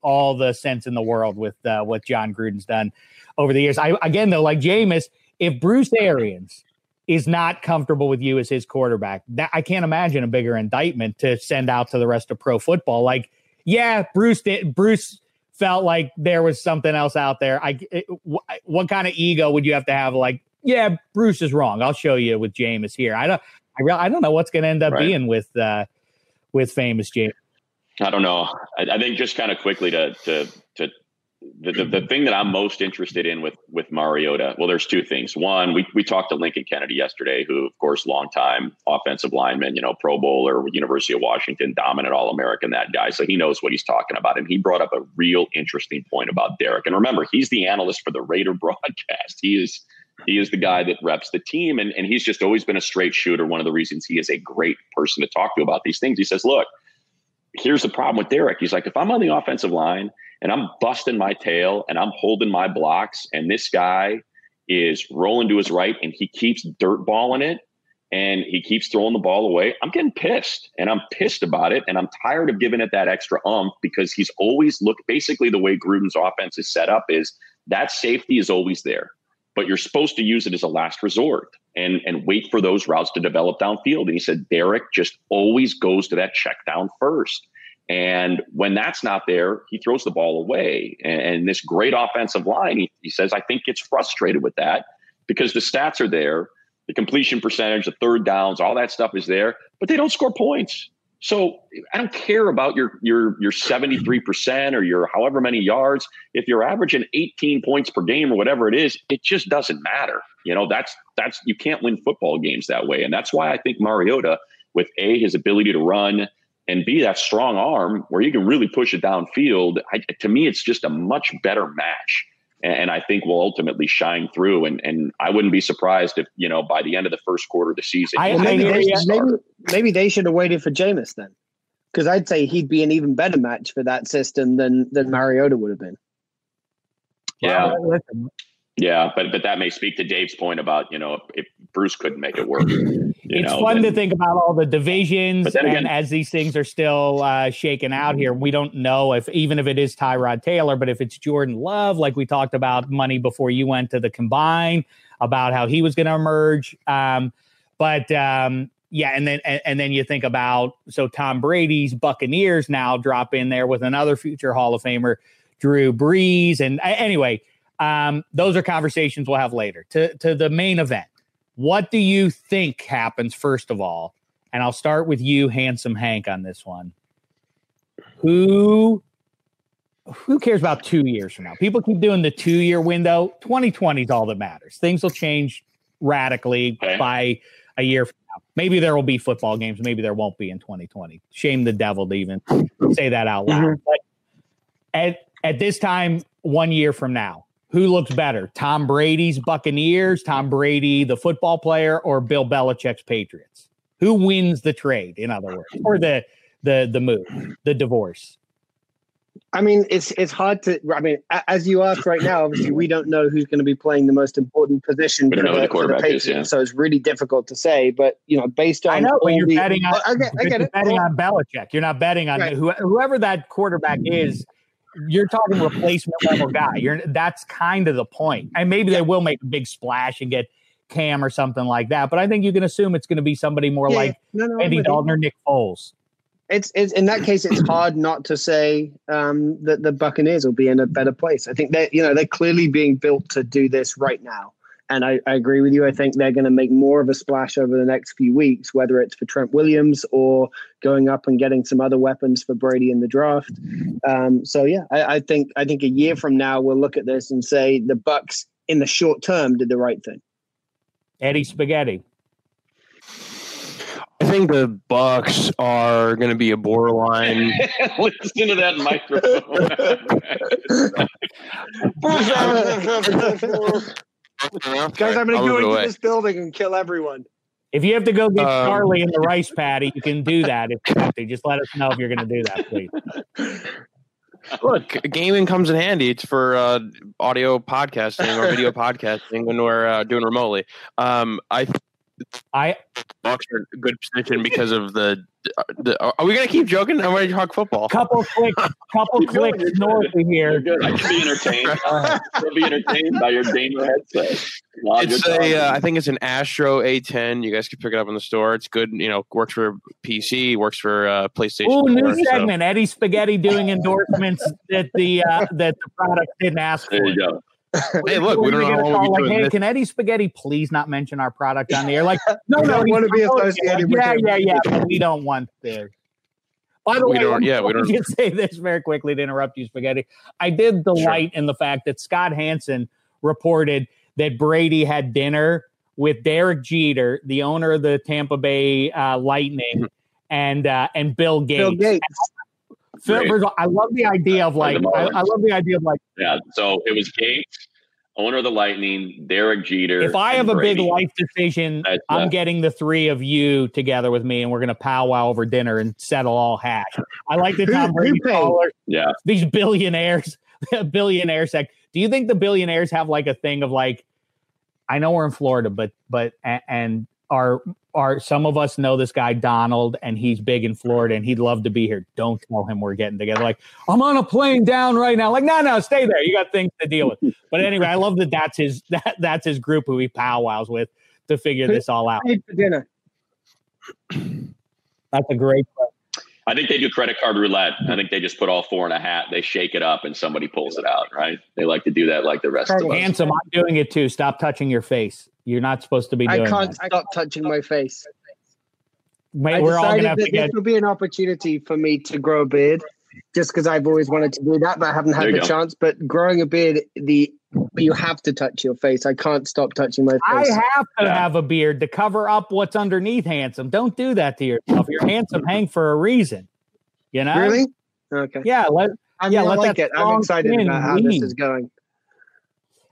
all the sense in the world with uh, what Jon Gruden's done over the years. I again though, like Jameis, if Bruce Arians is not comfortable with you as his quarterback, that I can't imagine a bigger indictment to send out to the rest of pro football. Like, yeah, Bruce did Bruce felt like there was something else out there. I it, what kind of ego would you have to have? Like, yeah, Bruce is wrong. I'll show you with Jameis here. I don't, I, re- I don't know what's going to end up right. being with, uh, with famous Jameis. I don't know. I, I think just kind of quickly to, to, to, the, the, the thing that I'm most interested in with with Mariota, well, there's two things. One, we, we talked to Lincoln Kennedy yesterday, who, of course, longtime offensive lineman, you know, Pro Bowler, University of Washington, dominant All American, that guy. So he knows what he's talking about. And he brought up a real interesting point about Derek. And remember, he's the analyst for the Raider broadcast. He is he is the guy that reps the team, and, and he's just always been a straight shooter. One of the reasons he is a great person to talk to about these things. He says, Look, here's the problem with Derek. He's like, if I'm on the offensive line and I'm busting my tail and I'm holding my blocks, and this guy is rolling to his right and he keeps dirtballing it and he keeps throwing the ball away, I'm getting pissed and I'm pissed about it. And I'm tired of giving it that extra umph because he's always look basically the way Gruden's offense is set up is that safety is always there but you're supposed to use it as a last resort and and wait for those routes to develop downfield. And he said Derek just always goes to that check down first. And when that's not there, he throws the ball away. And, and this great offensive line, he, he says, I think gets frustrated with that because the stats are there, the completion percentage, the third downs, all that stuff is there, but they don't score points. So I don't care about your your your 73% or your however many yards. If you're averaging 18 points per game or whatever it is, it just doesn't matter. You know, that's that's you can't win football games that way. And that's why I think Mariota, with A, his ability to run and be that strong arm where you can really push it downfield, I, to me, it's just a much better match and I think will ultimately shine through. And and I wouldn't be surprised if you know by the end of the first quarter of the season. I, maybe, they, maybe, maybe they should have waited for Jameis then, because I'd say he'd be an even better match for that system than than Mariota would have been. Yeah. Well, yeah, but but that may speak to Dave's point about you know if Bruce couldn't make it work. it's know, fun then, to think about all the divisions, again, and as these things are still uh, shaken out here, we don't know if even if it is Tyrod Taylor, but if it's Jordan Love, like we talked about money before you went to the combine about how he was going to emerge. Um, but um, yeah, and then and, and, then you think about so Tom Brady's Buccaneers now drop in there with another future Hall of Famer, Drew Brees, and uh, anyway um, those are conversations we'll have later. To to the main event, what do you think happens first of all? And I'll start with you, handsome Hank, on this one. Who who cares about two years from now? People keep doing the two year window. 2020 is all that matters. Things will change radically okay. by a year from now. Maybe there will be football games. Maybe there won't be in 2020. Shame the devil to even say that out loud. Mm-hmm. But at, at this time, one year from now, who looks better? Tom Brady's Buccaneers, Tom Brady, the football player, or Bill Belichick's Patriots? Who wins the trade, in other words, or the the the move, the divorce? I mean, it's it's hard to. I mean, as you ask right now, obviously we don't know who's going to be playing the most important position for the, the, for the Patriots, is, yeah. so it's really difficult to say. But you know, based on I know, but you're the, betting on I get, I get you're betting on Belichick. You're not betting on right. whoever that quarterback is. You're talking replacement level guy. You're that's kind of the point. And maybe they will make a big splash and get Cam or something like that. But I think you can assume it's going to be somebody more yeah. like no, no, Andy Dalton or Nick Foles it's, it's in that case it's hard not to say um, that the Buccaneers will be in a better place. I think they you know they're clearly being built to do this right now, and I, I agree with you. I think they're going to make more of a splash over the next few weeks, whether it's for Trent Williams or going up and getting some other weapons for Brady in the draft. Um, so yeah, I, I think I think a year from now we'll look at this and say the Bucks in the short term did the right thing. Eddie Spaghetti. I think the Bucks are going to be a borderline. Listen to that microphone. Guys, I'm going to go into away. this building and kill everyone. If you have to go get um, Charlie in the rice paddy, you can do that. If you have to, just let us know if you're going to do that, please. Look, gaming comes in handy. It's for uh, audio podcasting or video podcasting when we're uh, doing remotely. Um, I I Bucks are in good position because of the. the are we gonna keep joking? I'm ready to talk football. Couple clicks, couple clicks north of here. I can be entertained. I'll be entertained by your gamer headset. it's a, uh, I think it's an Astro A10. You guys can pick it up in the store. It's good. You know, works for PC, works for uh, PlayStation. Oh, new segment. So. Eddie Spaghetti doing endorsements that the uh, that the product didn't ask for. There you go hey, look, we don't know how call, like, hey, this. can Eddie Spaghetti please not mention our product on the air? Like, no, no, want to be associated yeah, with Yeah, yeah, yeah, we don't want there. By the we way, don't, yeah, we don't. just say this very quickly to interrupt you, Spaghetti. I did delight sure. in the fact that Scott Hanson reported that Brady had dinner with Derek Jeter, the owner of the Tampa Bay uh, Lightning, mm-hmm. and uh, and Bill Gates. Bill Gates. First of all, I love the idea of like I, I, love the idea of like yeah. So it was Gates, owner of the Lightning, Derek Jeter. If I have a Brady. big life decision, That's I'm getting the three of you together with me, and we're gonna powwow over dinner and settle all hash. I like the Tom Brady caller. Yeah, these billionaires, billionaires. Like, do you think the billionaires have like a thing of like? I know we're in Florida, but but and are are some of us know this guy Donald and he's big in Florida and he'd love to be here. Don't tell him we're getting together. Like I'm on a plane down right now. Like no, no, stay there. You got things to deal with. But anyway, I love that that's his that that's his group who he powwows with to figure this all out. For dinner. That's a great question. I think they do credit card roulette. I think they just put all four in a hat, they shake it up, and somebody pulls it out. Right? They like to do that, like the rest of us. Handsome, I'm doing it too. Stop touching your face. You're not supposed to be doing. I can't that. stop touching my face. Mate, we're all gonna have to get. This will be an opportunity for me to grow a beard, just because I've always wanted to do that, but I haven't had the go. chance. But growing a beard, the you have to touch your face. I can't stop touching my face. I have to yeah. have a beard to cover up what's underneath handsome. Don't do that to yourself. You're handsome hang for a reason. You know? Really? Okay. Yeah. Let, I mean, yeah, I like it. I'm excited about how lead. this is going.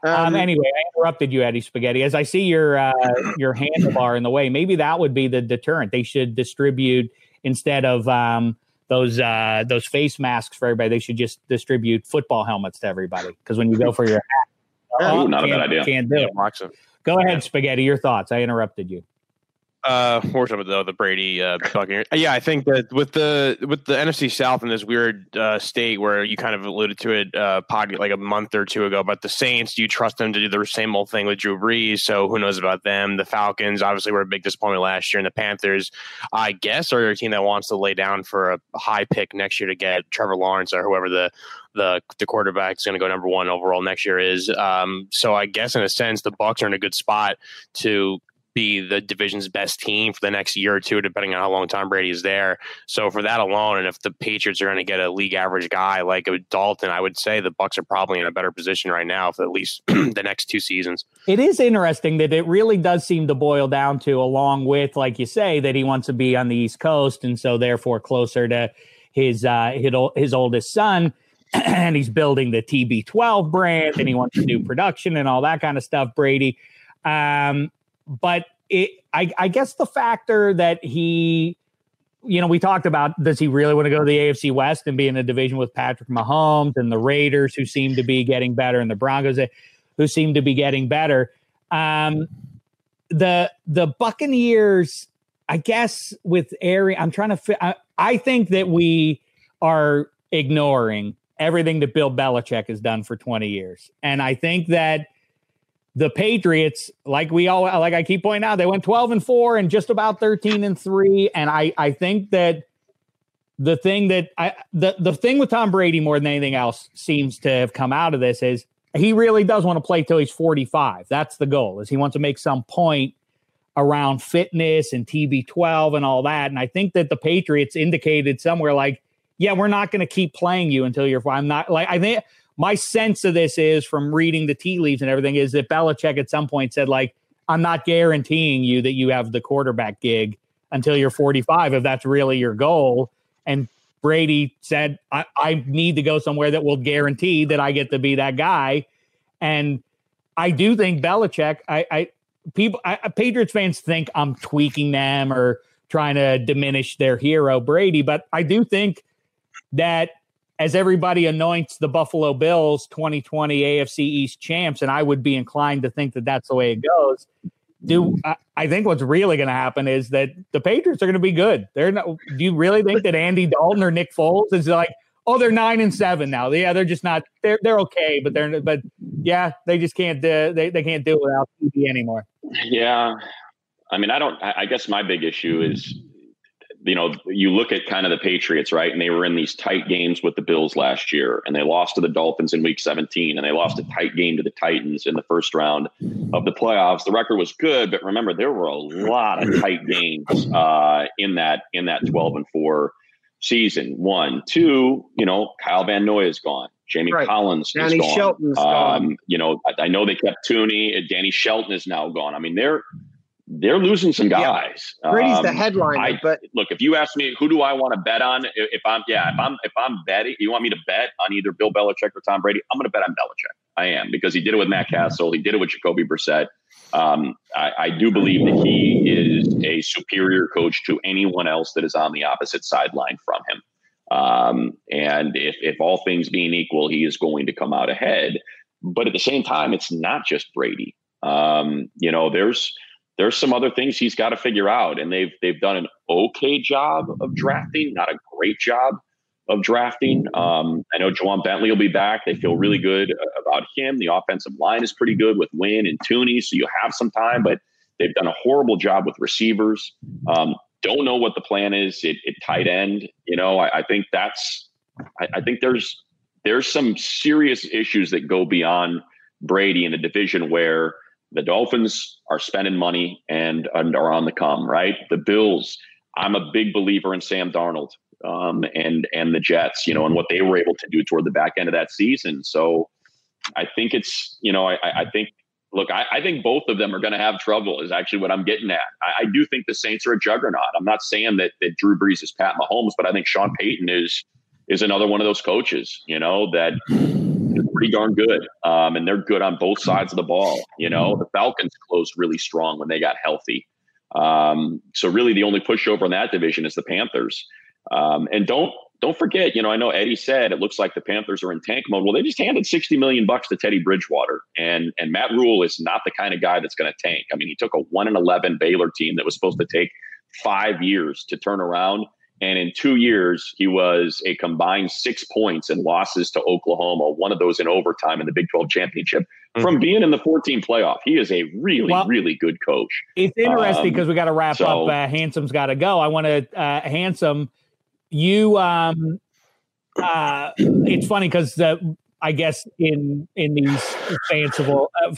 Um, um, anyway, I interrupted you, Eddie Spaghetti. As I see your uh, your handlebar in the way, maybe that would be the deterrent. They should distribute instead of um, those uh, those face masks for everybody. They should just distribute football helmets to everybody. Because when you go for your hat, oh, not a bad idea. Can't do it. Go ahead, Spaghetti. Your thoughts. I interrupted you. Uh, more some of the the Brady uh. Yeah, I think that with the with the NFC South in this weird uh, state where you kind of alluded to it, uh, pod like a month or two ago. But the Saints, do you trust them to do the same old thing with Drew Brees? So who knows about them? The Falcons, obviously, were a big disappointment last year, and the Panthers, I guess, are a team that wants to lay down for a high pick next year to get Trevor Lawrence or whoever the the the quarterback is going to go number one overall next year is. Um, so I guess in a sense, the Bucks are in a good spot to be the division's best team for the next year or two, depending on how long Tom Brady is there. So for that alone, and if the Patriots are going to get a league average guy like Dalton, I would say the Bucks are probably in a better position right now for at least the next two seasons. It is interesting that it really does seem to boil down to, along with, like you say, that he wants to be on the East Coast and so therefore closer to his uh, his, his oldest son. and he's building the TB12 brand and he wants to do production and all that kind of stuff, Brady. Um, but it, I, I guess the factor that he, you know, we talked about does he really want to go to the AFC West and be in a division with Patrick Mahomes and the Raiders, who seem to be getting better, and the Broncos, who seem to be getting better. Um, the the Buccaneers, I guess, with Ari, I'm trying to. Fi- I, I think that we are ignoring everything that Bill Belichick has done for 20 years, and I think that the Patriots, like we all like I keep pointing out, they went 12 and 4 and just about 13 and 3. And I I think that the thing that I the, the thing with Tom Brady more than anything else seems to have come out of this is he really does want to play till he's 45. That's the goal, is he wants to make some point around fitness and TB12 and all that. And I think that the Patriots indicated somewhere like, yeah, we're not going to keep playing you until you're I'm not like I think my sense of this is from reading the tea leaves and everything is that Belichick at some point said, like, I'm not guaranteeing you that you have the quarterback gig until you're 45, if that's really your goal. And Brady said, I, I need to go somewhere that will guarantee that I get to be that guy. And I do think Belichick, I, I people, I, Patriots fans think I'm tweaking them or trying to diminish their hero, Brady, but I do think that as everybody anoints the Buffalo Bills 2020 AFC East champs, and I would be inclined to think that that's the way it goes. Do I, think what's really going to happen is that the Patriots are going to be good. They're not. Do you really think that Andy Dalton or Nick Foles is like, oh, they're nine and seven now? Yeah, they're just not. They're they're okay, but they're but yeah, they just can't. Uh, they they can't do it without TB anymore. Yeah, I mean, I don't. I guess my big issue is you know, you look at kind of the Patriots, right? And they were in these tight games with the Bills last year, and they lost to the Dolphins in week 17, and they lost a tight game to the Titans in the first round of the playoffs. The record was good, but remember, there were a lot of tight games uh, in that in that 12 and 4 season. One, two, you know, Kyle Van Noy is gone. Jamie right. Collins Danny is gone. Shelton's um, gone. You know, I, I know they kept Thuney. Danny Shelton is now gone. I mean, they're they're losing some guys. Yeah. Brady's um, the headline, I, but look, if you ask me who do I want to bet on, if I'm yeah, if I'm if I'm betting, you want me to bet on either Bill Belichick or Tom Brady, I'm going to bet on Belichick. I am because he did it with Matt Cassel, he did it with Jacoby Brissett. Um, I, I, do believe that he is a superior coach to anyone else that is on the opposite sideline from him. Um, and if if all things being equal, he is going to come out ahead. But at the same time, it's not just Brady. Um, you know, there's there's some other things he's got to figure out, and they've they've done an okay job of drafting, not a great job of drafting. Um, I know Ja'Whaun Bentley will be back. They feel really good about him. The offensive line is pretty good with Wynn and Thuney, so you have some time, but they've done a horrible job with receivers. Um, don't know what the plan is at, at tight end. You know, I, I think that's I, I think there's there's some serious issues that go beyond Brady in a division where the Dolphins are spending money and, and are on the come, right? The Bills, I'm a big believer in Sam Darnold um, and and the Jets, you know, and what they were able to do toward the back end of that season. So I think it's, you know, I, I think, look, I, I think both of them are going to have trouble. Is actually what I'm getting at. I, I, do think the Saints are a juggernaut. I'm not saying that that Drew Brees is Pat Mahomes, but I think Sean Payton is is another one of those coaches, you know, that pretty darn good. Um, and they're good on both sides of the ball. You know, the Falcons closed really strong when they got healthy. Um, so really the only pushover in that division is the Panthers. Um, and don't don't forget, you know, I know Eddie said it looks like the Panthers are in tank mode. Well, they just handed 60 million bucks to Teddy Bridgewater. And and Matt Rhule is not the kind of guy that's going to tank. I mean, he took a 1 and 11 Baylor team that was supposed to take 5 years to turn around and in 2 years he was a combined 6 points and losses to Oklahoma, one of those in overtime in the Big 12 championship. Mm-hmm. From being in the 14 playoff, he is a really, well, really good coach. It's interesting because um, we got to wrap so, up. Uh, Handsome's got to go. I want to uh, Handsome you um uh it's funny because uh, I guess in in these fanciful uh,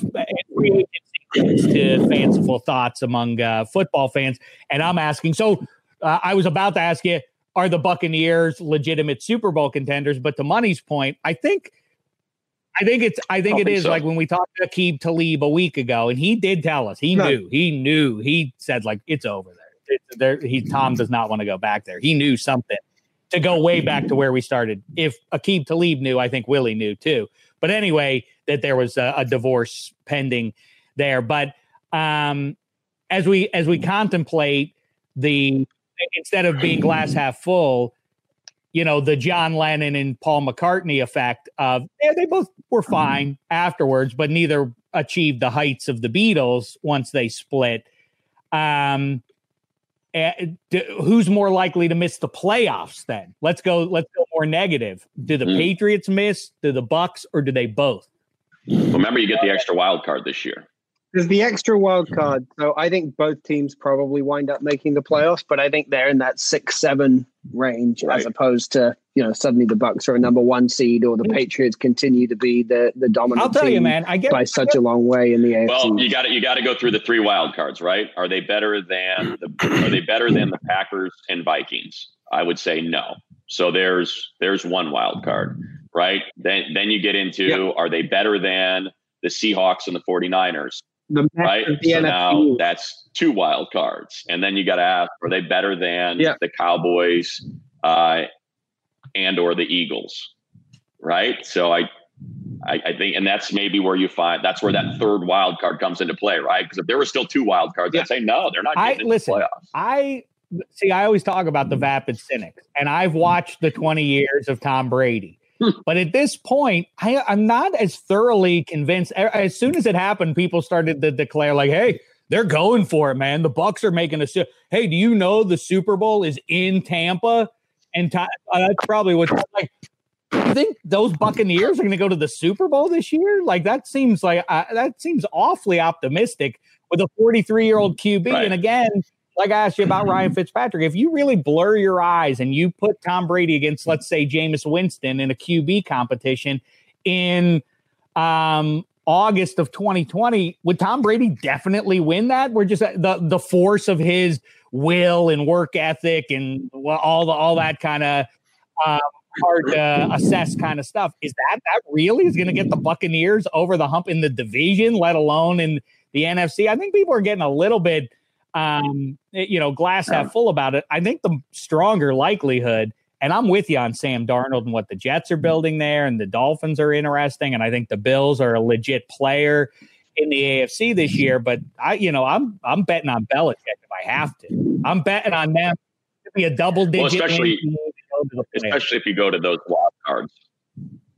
to fanciful thoughts among uh, football fans, and I'm asking. So uh, I was about to ask you, are the Buccaneers legitimate Super Bowl contenders? But to Money's point, I think. I think it's. I think I it think is so. like when we talked to Aqib Talib a week ago, and he did tell us he knew. He knew. He said like it's over there. It's, there. He Tom does not want to go back there. He knew something to go way back to where we started. If Aqib Talib knew, I think Willie knew too. But anyway, that there was a, a divorce pending there. But um, as we as we contemplate the instead of being glass half full, you know, the John Lennon and Paul McCartney effect of yeah, they both were fine afterwards, but neither achieved the heights of the Beatles once they split. Um, uh, who's more likely to miss the playoffs then let's go let's go more negative do the mm. patriots miss do the bucks or do they both remember you get the extra wild card this year there's the extra wild card. So I think both teams probably wind up making the playoffs, but I think they're in that six, seven range right. as opposed to, you know, suddenly the Bucks are a number one seed or the Patriots continue to be the, the dominant I'll tell you, man, I get by such a long way in the AFC. Well, you got to you got to go through the three wild cards, right? Are they better than the are they better than the Packers and Vikings? I would say no. So there's there's one wild card, right? Then then you get into yep. are they better than the Seahawks and the 49ers? The right. The so NFC. now that's two wild cards, and then you got to ask: Are they better than yeah. the Cowboys uh, and or the Eagles? Right. So I, I, I, think, and that's maybe where you find that's where that third wild card comes into play, right? Because if there were still two wild cards, yeah. I'd say no, they're not. I listen. I see. I always talk about the vapid cynics, and I've watched the twenty years of Tom Brady. But at this point, I, I'm not as thoroughly convinced. As soon as it happened, people started to declare, like, hey, they're going for it, man. The Bucks are making a. Hey, do you know the Super Bowl is in Tampa? And uh, that's probably what like. I think those Buccaneers are going to go to the Super Bowl this year. Like that seems like uh, that seems awfully optimistic with a 43 year old QB. Right. And again, like I asked you about Ryan Fitzpatrick, if you really blur your eyes and you put Tom Brady against, let's say, Jameis Winston in a QB competition in um, August of 2020, would Tom Brady definitely win that? We're just uh, the the force of his will and work ethic and all the all that kind of uh, hard to assess kind of stuff. Is that that really is going to get the Buccaneers over the hump in the division, let alone in the NFC? I think people are getting a little bit um, you know, glass half full about it. I think the stronger likelihood, and I'm with you on Sam Darnold and what the Jets are building there, and the Dolphins are interesting, and I think the Bills are a legit player in the AFC this year. But I, you know, I'm I'm betting on Belichick if I have to. I'm betting on them to be a double digit. Well, especially, especially if you go to those wild cards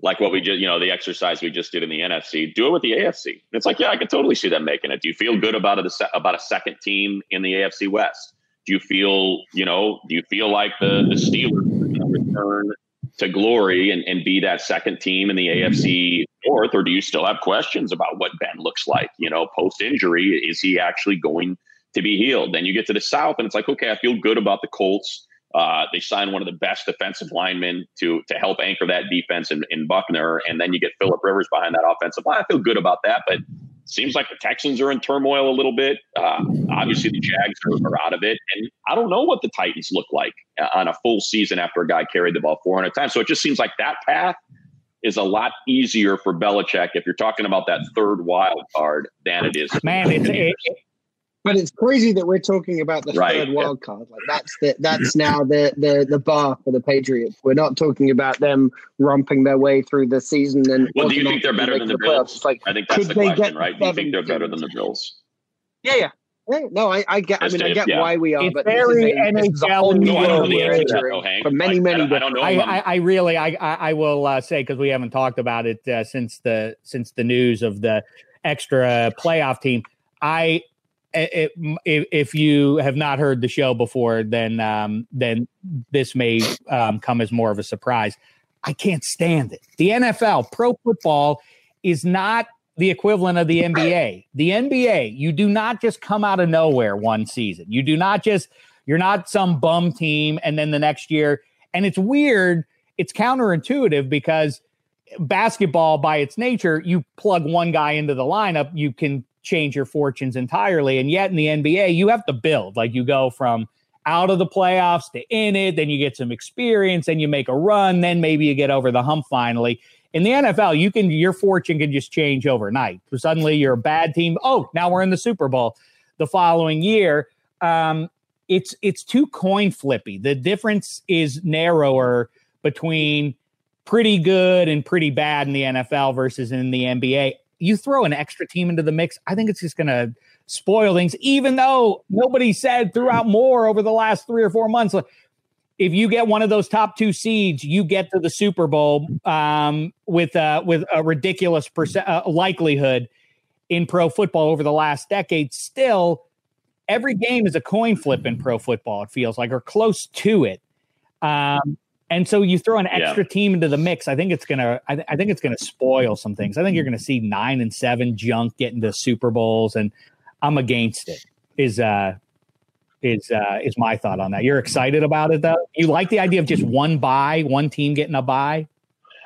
like what we just, you know, the exercise we just did in the NFC, do it with the AFC. And it's like, yeah, I could totally see them making it. Do you feel good about it, about a second team in the AFC West? Do you feel, you know, do you feel like the, the Steelers return to glory and, and be that second team in the AFC North? Or do you still have questions about what Ben looks like, you know, post injury? Is he actually going to be healed? Then you get to the South and it's like, okay, I feel good about the Colts uh, they signed one of the best defensive linemen to to help anchor that defense in, in Buckner, and then you get Philip Rivers behind that offensive line. I feel good about that, but seems like the Texans are in turmoil a little bit. Uh, obviously, the Jags are, are, out of it, and I don't know what the Titans look like uh, on a full season after a guy carried the ball 400 times. So it just seems like that path is a lot easier for Belichick if you're talking about that third wild card than it is. Man, it's, it, but it's crazy that we're talking about the right, third wild card. Like that's the that's now the the the bar for the Patriots. We're not talking about them romping their way through the season. And well, do you think they're better than the, the Bills? Like, I think that's the question, right? Do you think they're better than the Bills? Yeah, yeah. No, I, I get. I mean, I get yeah. why we are. It's but very NHL. No, I don't know the answer to that, Hank. For many, many. I, I, don't know. I, I, I, really, I, I will uh, say because we haven't talked about it uh, since the since the news of the extra playoff team. I if, if you have not heard the show before, then um, then this may um, come as more of a surprise. I can't stand it. The NFL, pro football, is not the equivalent of the NBA. The NBA, you do not just come out of nowhere one season. You do not just, you're not some bum team and then the next year. And it's weird. It's counterintuitive because basketball, by its nature, you plug one guy into the lineup, you can change your fortunes entirely. And yet in the NBA, you have to build. Like you go from out of the playoffs to in it, then you get some experience, and you make a run, then maybe you get over the hump finally. In the NFL, you can your fortune can just change overnight. So suddenly you're a bad team. Oh, now we're in the Super Bowl the following year. Um, it's it's too coin flippy. The difference is narrower between pretty good and pretty bad in the NFL versus in the NBA. You throw an extra team into the mix, I think it's just going to spoil things, even though nobody said throughout more over the last three or four months. If you get one of those top two seeds, you get to the Super Bowl um, with uh, with a ridiculous percent uh, likelihood in pro football over the last decade. Still, every game is a coin flip in pro football. It feels like, or close to it. Um, and so you throw an extra yeah. team into the mix. I think it's gonna. I, th- I think it's gonna spoil some things. I think you're gonna see nine and seven junk get into Super Bowls, and I'm against it. Is uh is uh is my thought on that. You're excited about it though? You like the idea of just one buy, one team getting a buy?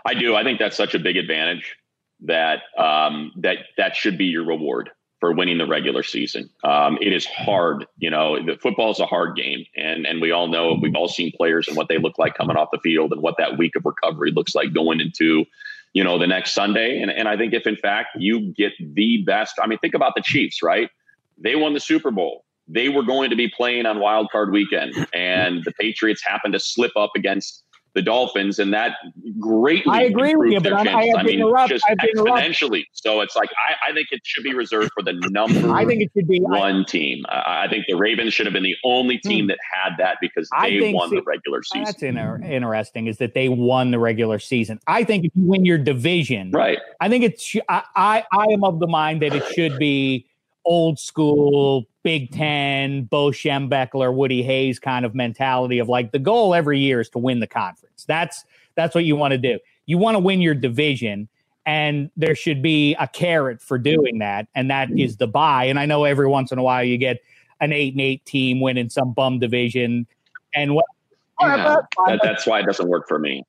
I do. I think that's such a big advantage that um that that should be your reward for winning the regular season. Um, it is hard, you know. The football is a hard game, and and we all know we've all seen players and what they look like coming off the field, and what that week of recovery looks like going into you know, the next Sunday. And, and I think if in fact you get the best, I mean, think about the Chiefs, right? They won the Super Bowl. They were going to be playing on wild card weekend, and the Patriots happened to slip up against the Dolphins, and that greatly I agree with you, but I, I, I mean, interrupt, just exponentially. So it's like I, I, think it should be reserved for the number. I think it should be one team. I, think the Ravens should have been the only hmm. team hmm. that had that because they won see, the regular season. That's inter- interesting. Is that they won the regular season? I think if you win your division, right? I think it's. I I, I am of the mind that it should be old school Big Ten, Bo Schembechler, Woody Hayes kind of mentality of like the goal every year is to win the conference. That's that's what you want to do. You want to win your division, and there should be a carrot for doing that, and that is the buy. And I know every once in a while you get an eight and eight team winning some bum division, and what. Yeah, that, that's why it doesn't work for me.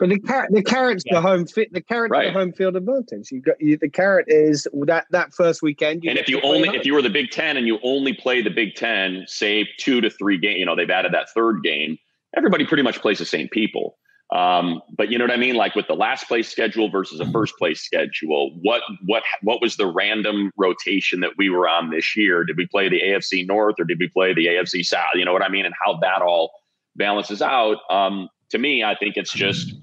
But the carrot, the carrot's yeah. the home fit. The carrot right. the home field advantage. You got you, the carrot is that that first weekend. and if you only if you were the Big Ten and you only play the Big Ten, say two to three game, you know they've added that third game. Everybody pretty much plays the same people. Um, but you know what I mean? Like with the last place schedule versus a first place schedule, what what what was the random rotation that we were on this year? Did we play the AFC North or did we play the AFC South? You know what I mean? And how that all balances out. Um, to me, I think it's just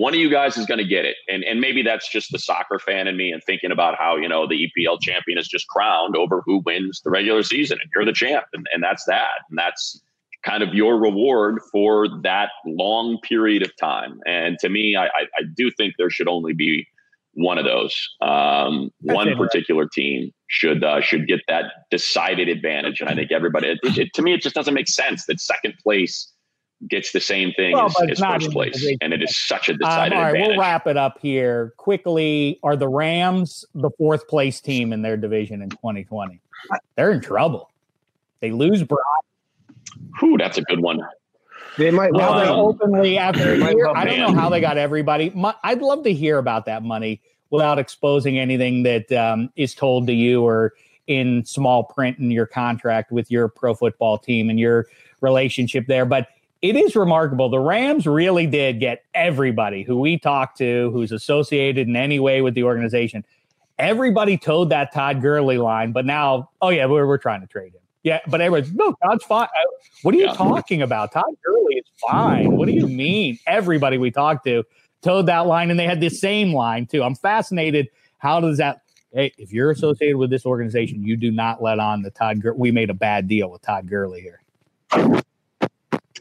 one of you guys is going to get it. And, and maybe that's just the soccer fan in me and thinking about how, you know, the EPL champion is just crowned over who wins the regular season and you're the champ. And, and that's that. And that's kind of your reward for that long period of time. And to me, I, I, I do think there should only be one of those. Um, one particular team should uh, should get that decided advantage. And I think everybody, it, it, to me, it just doesn't make sense that second place gets the same thing well, as, as first place, and it is such a decided um, all right, advantage. We'll wrap it up here quickly. Are the Rams the fourth place team in their division in 2020? They're in trouble. They lose Brock. Whew, that's a good one. They might now they're openly after a year. I don't know how they got everybody. I'd love to hear about that money without exposing anything that um, is told to you or in small print in your contract with your pro football team and your relationship there. But it is remarkable. The Rams really did get everybody who we talked to who's associated in any way with the organization. Everybody toed that Todd Gurley line, but now, oh yeah, we're, we're trying to trade him. Yeah, but everyone's no, Todd's fine. What are you yeah. talking about? Todd Gurley is fine. What do you mean? Everybody we talked to toed that line, and they had the same line too. I'm fascinated. How does that? hey, if you're associated with this organization, you do not let on the Todd. Gur- we made a bad deal with Todd Gurley here.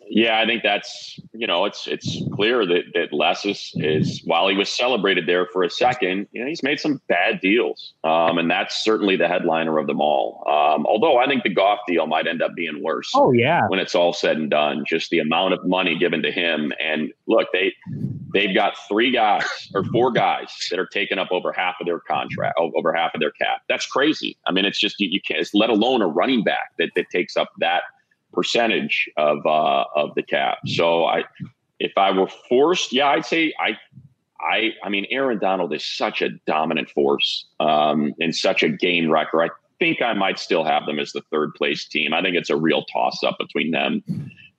Yeah, I think that's you know it's it's clear that that Les is, is while he was celebrated there for a second, you know he's made some bad deals, um, and that's certainly the headliner of them all. Um, although I think the Goff deal might end up being worse. Oh yeah, when it's all said and done, just the amount of money given to him, and look they they've got three guys or four guys that are taking up over half of their contract, over half of their cap. That's crazy. I mean, it's just you, you can't. Let alone a running back that that takes up that percentage of uh, of the cap. So I, if I were forced, yeah, I'd say I, I, I mean, Aaron Donald is such a dominant force um, and such a game wrecker. I think I might still have them as the third place team. I think it's a real toss up between them.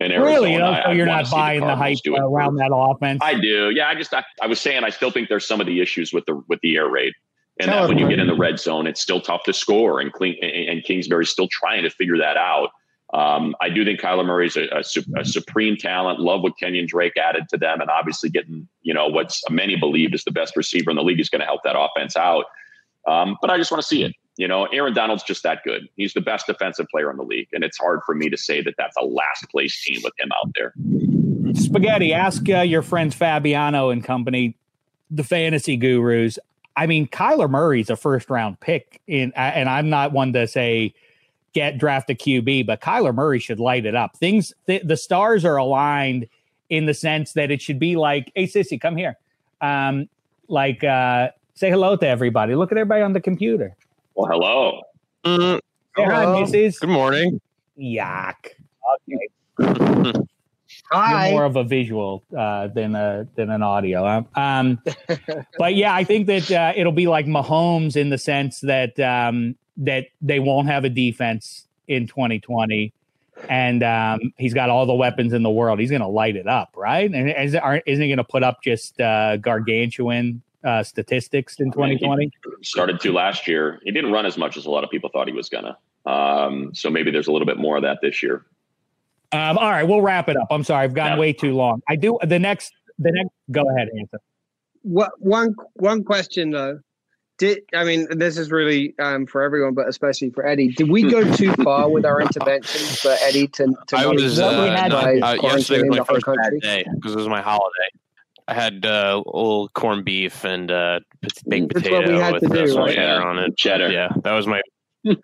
And Arizona. Really, you know, so you're not buying the, the hype around that offense. I do. Yeah, I just I, I, was saying I still think there's some of the issues with the with the air raid, and that when you get in the red zone, it's still tough to score, and, Cle- and Kingsbury's still trying to figure that out. Um, I do think Kyler Murray is a, a, a, supreme talent. Love what Kenyon Drake added to them, and obviously getting you know what's many believe is the best receiver in the league is going to help that offense out. Um, but I just want to see it. You know, Aaron Donald's just that good. He's the best defensive player in the league, and it's hard for me to say that that's a last place team with him out there. Spaghetti, ask uh, your friends Fabiano and company, the fantasy gurus. I mean, Kyler Murray's a first round pick, in, and I'm not one to say get draft a QB, but Kyler Murray should light it up. Things th- the stars are aligned in the sense that it should be like, hey sissy, come here. Um, like uh, say hello to everybody. Look at everybody on the computer. Well, hello. Mm-hmm. Hi, Mrs. Good morning. Yuck. Okay. Hi. You're more of a visual uh, than a than an audio. Um, but yeah, I think that uh, it'll be like Mahomes in the sense that um, that they won't have a defense in 2020 and um, he's got all the weapons in the world. He's going to light it up, right? And is, not he going to put up just uh, gargantuan uh, statistics in 2020? started to last year. He didn't run as much as a lot of people thought he was going to. Um, so maybe there's a little bit more of that this year. Um, all right, we'll wrap it up. I'm sorry, I've gone yeah. way too long. I do the next. The next. Go ahead, Anthony. What one one question though? Did I mean this is really um, for everyone, but especially for Eddie? Did we go too far with our interventions for Eddie to? to I was uh, not, uh, yesterday was my first bad day because it was my holiday. I had uh, a little corned beef and uh, baked That's potato with do, right? cheddar on it. Cheddar. Yeah, that was my.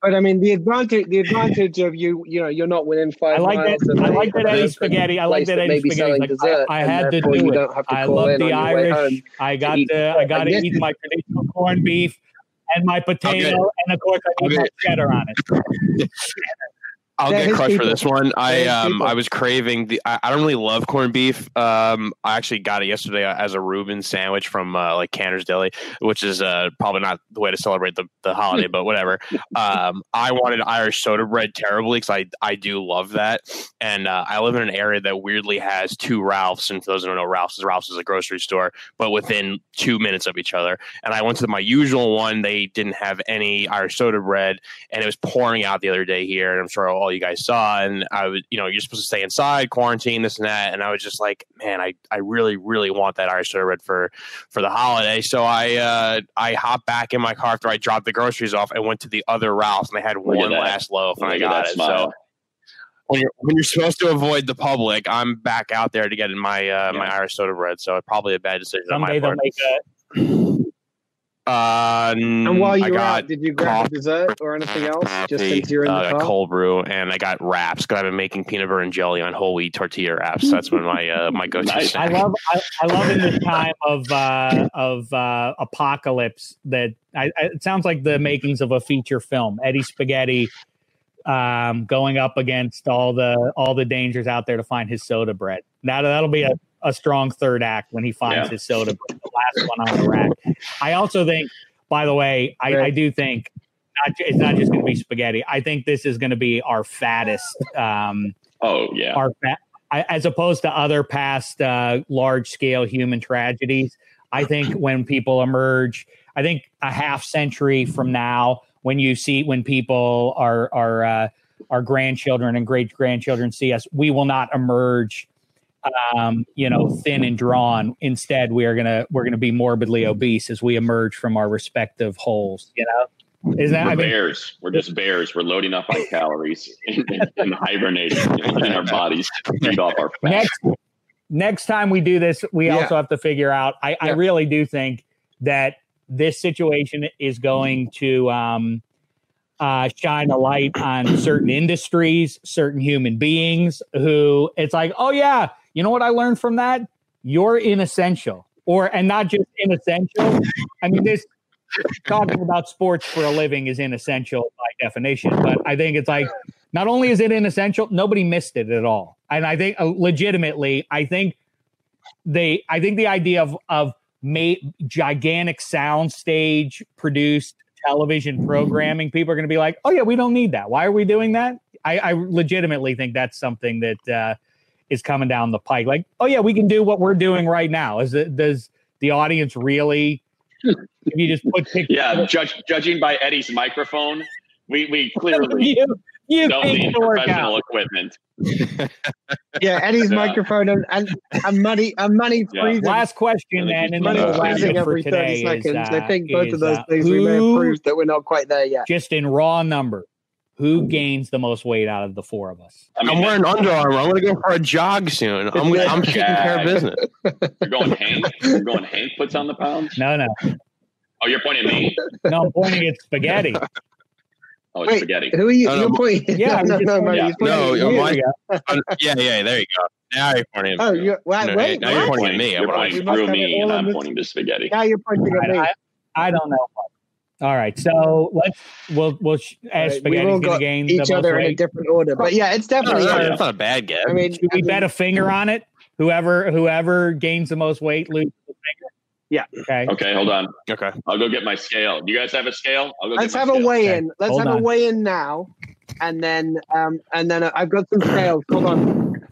But I mean, the advantage the advantage of you, you know, you're not within five. I like that. I like that Eddie spaghetti. I like that Eddie spaghetti. Like, dessert, I, I had to do it. I love the Irish. I got to. to I got to eat my traditional corned beef and my potato, and of course I put my cheddar on it. I'll get crushed people. for this one. I um I was craving the. I, I, don't really love corned beef. Um, I actually got it yesterday as a Reuben sandwich from uh, like Canter's Deli, which is uh probably not the way to celebrate the, the holiday, but whatever. Um, I wanted Irish soda bread terribly because I I do love that, and uh, I live in an area that weirdly has two Ralphs. And for those who don't know, Ralphs is Ralphs is a grocery store, but within two minutes of each other. And I went to my usual one. They didn't have any Irish soda bread, and it was pouring out the other day here. And I'm sure all all you guys saw. And I would, you know, you're supposed to stay inside, quarantine, this and that. And I was just like, man, I, I really, really want that Irish soda bread for for the holiday. So I uh, I hopped back in my car after I dropped the groceries off and went to the other Ralph's and they had one last loaf and Look I got it. Smile. So when you're when you're supposed to avoid the public, I'm back out there to get in my uh, yeah. my Irish soda bread. So probably a bad decision. Someday they'll make a uh, and while you were out, did you grab a dessert or anything else? Just since you're in uh, the car? cold brew, and I got wraps because I've been making peanut butter and jelly on whole wheat tortilla wraps. That's been my uh, my go-to nice. snack. I love I, I, love in this time of uh, of uh, apocalypse that I, it sounds like the makings of a feature film. Eddie Spaghetti um, going up against all the all the dangers out there to find his soda bread. Now that'll be a a strong third act when he finds yeah. his soda, the last one on the rack. I also think, by the way, I. I do think not, it's not just going to be spaghetti. I think this is going to be our fattest. Um, oh yeah, our fat, as opposed to other past uh, large scale human tragedies. I think when people emerge, I think a half century from now, when you see when people are are uh, our grandchildren and great grandchildren see us, we will not emerge um, you know, thin and drawn. Instead, we are gonna we're gonna be morbidly obese as we emerge from our respective holes. You know, is that we're I mean, bears? We're just bears. We're loading up on calories and, hibernating in our bodies to feed off our fat. Next, next time we do this, we yeah. also have to figure out. I, yeah. I really do think that this situation is going to um, uh, shine a light on certain industries, certain human beings who it's like, oh yeah, you know what I learned from that? You're inessential, or and not just inessential. I mean, this talking about sports for a living is inessential by definition, but I think it's like not only is it inessential, nobody missed it at all, and I think uh, legitimately, I think they, I think the idea of of made gigantic sound stage produced television programming, people are going to be like, "Oh yeah, we don't need that. Why are we doing that?" I, I legitimately think that's something that uh, is coming down the pike. Like, "Oh yeah, we can do what we're doing right now." Is it does the audience really? If you just put pictures, yeah, judge, judging by Eddie's microphone, we we clearly you, you don't need professional equipment. yeah, Eddie's microphone and, and, and money and money freezing. Yeah. Last question, then, and money freezing every thirty seconds. Is, uh, I think both is, of those uh, things we may have proved that we're not quite there yet. Just in raw number, who gains the most weight out of the four of us? I am wearing Under Armour. I'm going to go for a jog soon. I'm, I'm taking care of business. You're going Hank. You're going Hank puts on the pounds. No, no. Oh, you're pointing at me. No, I'm pointing at spaghetti. Oh, it's Wait, spaghetti. Who are you? you're pointing. Yeah, no, no, no, yeah. no, yeah, yeah, yeah. There you go. Now you're pointing. Oh, you're, wait, no, wait, now you're pointing at me. You're pointing through me, and I'm pointing to spaghetti. Now you're pointing at me. I, I don't know. All right, so let's we'll we'll ask right, spaghetti we going to gain each other in a different order, but yeah, it's definitely. No, no, that's not a bad guess. I mean, should we bet a finger on it? Whoever whoever gains the most weight loses the finger. Yeah. Okay. Okay. Hold on. Okay. I'll go get my scale. Do you guys have a scale? I'll go Let's have a weigh in. Okay. Let's hold have on. a weigh in now, and then um and then uh, I've got some scales. Hold on.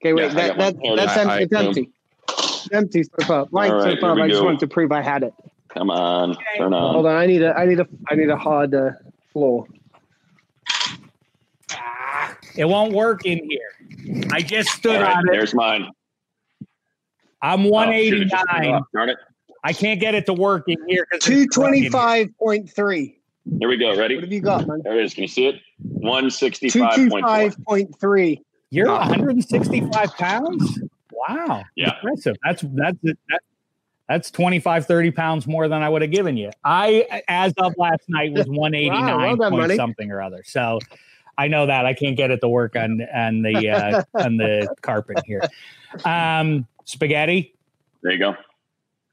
Okay. Wait. Yeah, that, that that's empty. It's empty. It's empty so far. Right, right so far. I just wanted to prove I had it. Come on. Okay. Turn on. Hold on. I need a. I need a. I need a hard uh, floor. it won't work in here. I just stood right, on it. There's mine. I'm 189. Oh, Darn it. I can't get it to work in here. Two twenty five point three. Here we go. Ready? What have you got, man? There it is. Can you see it? One sixty five point three. You're 165 pounds. Wow. Yeah. Impressive. That's that's that, that's 25, 30 pounds more than I would have given you. I, as of last night, was 189 wow, well point something or other. So I know that I can't get it to work on on the uh, on the carpet here. Um, spaghetti. There you go.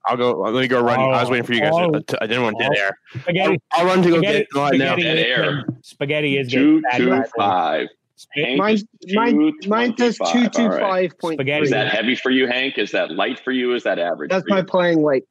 I'll go. Let me go run. Oh, I was waiting for you guys. Oh, to, I didn't want dead air. Spaghetti. I'll, I'll run to go spaghetti, get right now. Dead air. Spaghetti is two two five. Hank mine, mine, mine says two two five point. Spaghetti. Is that heavy for you, Hank? Is that light for you? Is that average? That's my you? playing weight.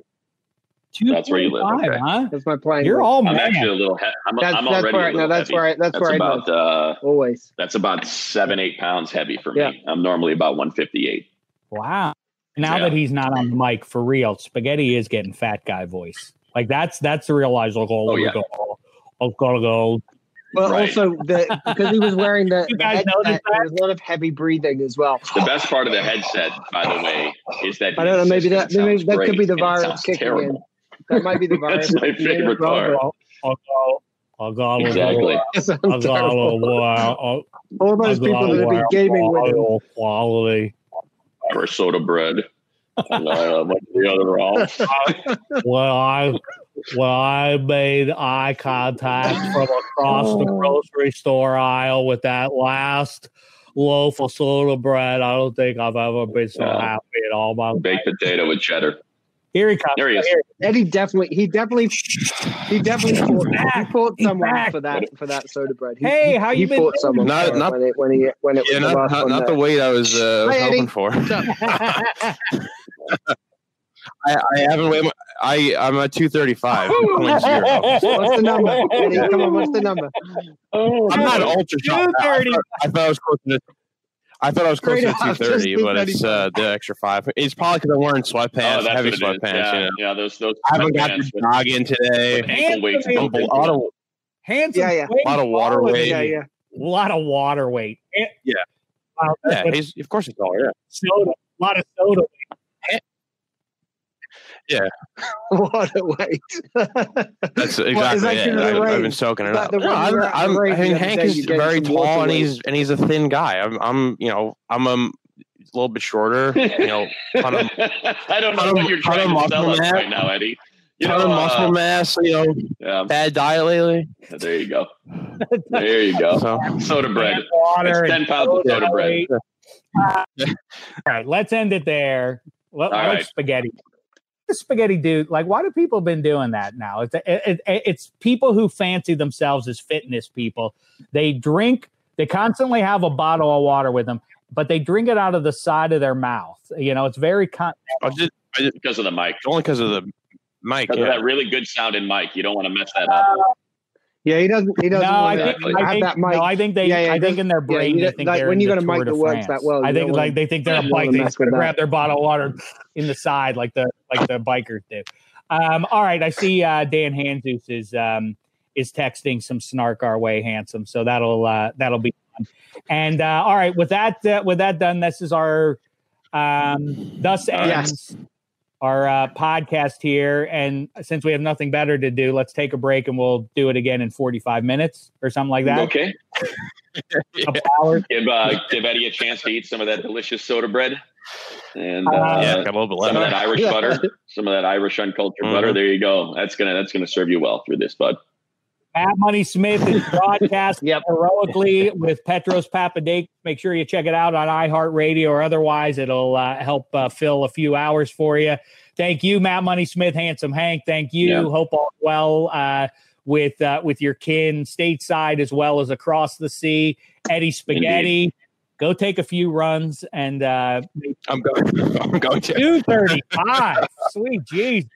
Two That's where you live. Okay. huh? That's my playing. You're weight. all. I'm actually a little. He- I'm, that's, I'm that's already where, no, that's heavy. where I, that's, that's where about, I uh, always. That's about seven eight pounds heavy for yeah. me. I'm normally about one fifty eight. Wow. Now yeah. that he's not on the mic for real, Spaghetti is getting fat guy voice. Like that's that's the realized. Like, oh, oh yeah. Go, gotta go. Well, right. also the, because he was wearing the, the headset, there was a lot of heavy breathing as well. The best part of the headset, by the way, is that I don't know. Maybe that maybe that could be the virus kicking terrible. in. That might be the virus. That's my favorite part. I'll go. I'll go. Exactly. I'll go. All those people that have gaming with him. Quality or soda bread. and, uh, the other wrong? well, I well, I made eye contact from across the oh. grocery store aisle with that last loaf of soda bread. I don't think I've ever been so yeah. happy in all my baked life. potato with cheddar. Here he comes. There he is. Eddie definitely, he definitely, he definitely fought, he fought someone for that for that soda bread. He, hey, how you he been? Fought someone not, not, when it when he when it yeah, was not, not, not the weight I was, uh, was hoping for. I, I haven't weighed. My, I I'm at two thirty five. what's the number? Eddie, come on, what's the number? Oh, I'm not ultra shot. I, I, I thought I was close to I thought I was closer to 230, but it's uh, the extra five. It's probably because I'm wearing sweatpants, oh, heavy sweatpants. Yeah, you know? yeah, those those. I haven't got the dog in today. A lot of hands. Yeah, yeah. A lot of water weight. Yeah, yeah. A lot of water weight. Yeah. Wow, yeah, he's, of course he's taller. Yeah. Soda. a lot of soda. Yeah. what a weight. That's exactly it. I, have been soaking it up. No, I'm, I'm, i mean, Hank is very tall and he's and he's a thin guy. I'm, I'm you know, I'm a little bit shorter. You know, ton of, I don't know what you're trying to tell us right now, Eddie. You ton know, of muscle uh, mass. You know, yeah. bad diet lately. There you go. There you go. So, soda bread. Water it's ten pounds of soda bread. Uh, all right, let's end it there. Let, right. spaghetti the spaghetti dude like why do people been doing that now? It's, it, it, it's people who fancy themselves as fitness people. They drink they constantly have a bottle of water with them but they drink it out of the side of their mouth. You know it's very con- oh, just, because of the mic. Only because of the mic yeah. that really good sounding mic. You don't want to mess that up yeah, he doesn't. He doesn't. No, I think, I think, that. No, I think they. Yeah, yeah, I think in their brain, yeah, they think like, when you got a mic that works that well. I think like they think they're like they grab their bottle of water in the side like the like the bikers do. Um, all right, I see uh, Dan Hanzus is um, is texting some snark our way, handsome. So that'll uh, that'll be fun. And uh, all right, with that uh, with that done, this is our um, thus ends. Yes our uh, podcast here. And since we have nothing better to do, let's take a break and we'll do it again in 45 minutes or something like that. Okay. yeah. Give, uh, give Eddie a chance to eat some of that delicious soda bread. And uh, uh yeah, some of that Irish butter, some of that Irish uncultured mm-hmm. butter. There you go. That's gonna that's gonna serve you well through this, bud. Matt Money Smith is broadcasting yep. heroically with Petros Papadakis. Make sure you check it out on iHeartRadio or otherwise. It'll uh, help uh, fill a few hours for you. Thank you, Matt Money Smith, Handsome Hank. Thank you. Yep. Hope all well uh, with uh, with your kin stateside as well as across the sea. Eddie Spaghetti. Indeed. Go take a few runs and uh, I'm going. I'm going to two thirty five. Sweet Jesus.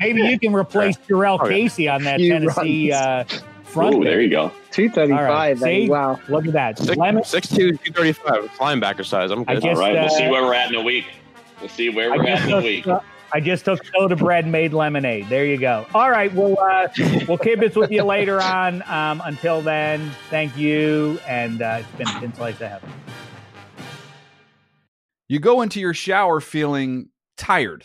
Maybe you can replace yeah. Jurrell oh, Casey on that Tennessee uh, front. Ooh, there you go. 235. Right. wow. Look at that. Six, Lemon. 6'2", 235. Linebacker size. I'm good. Just, All right. Uh, we'll see where we're at in a week. We'll see where we're at in a week. Uh, I just took soda bread and made lemonade. There you go. All right. We'll uh, we'll kibitz with you later on. Um, until then, thank you, and uh, it's been a thin slice of heaven. You go into your shower feeling tired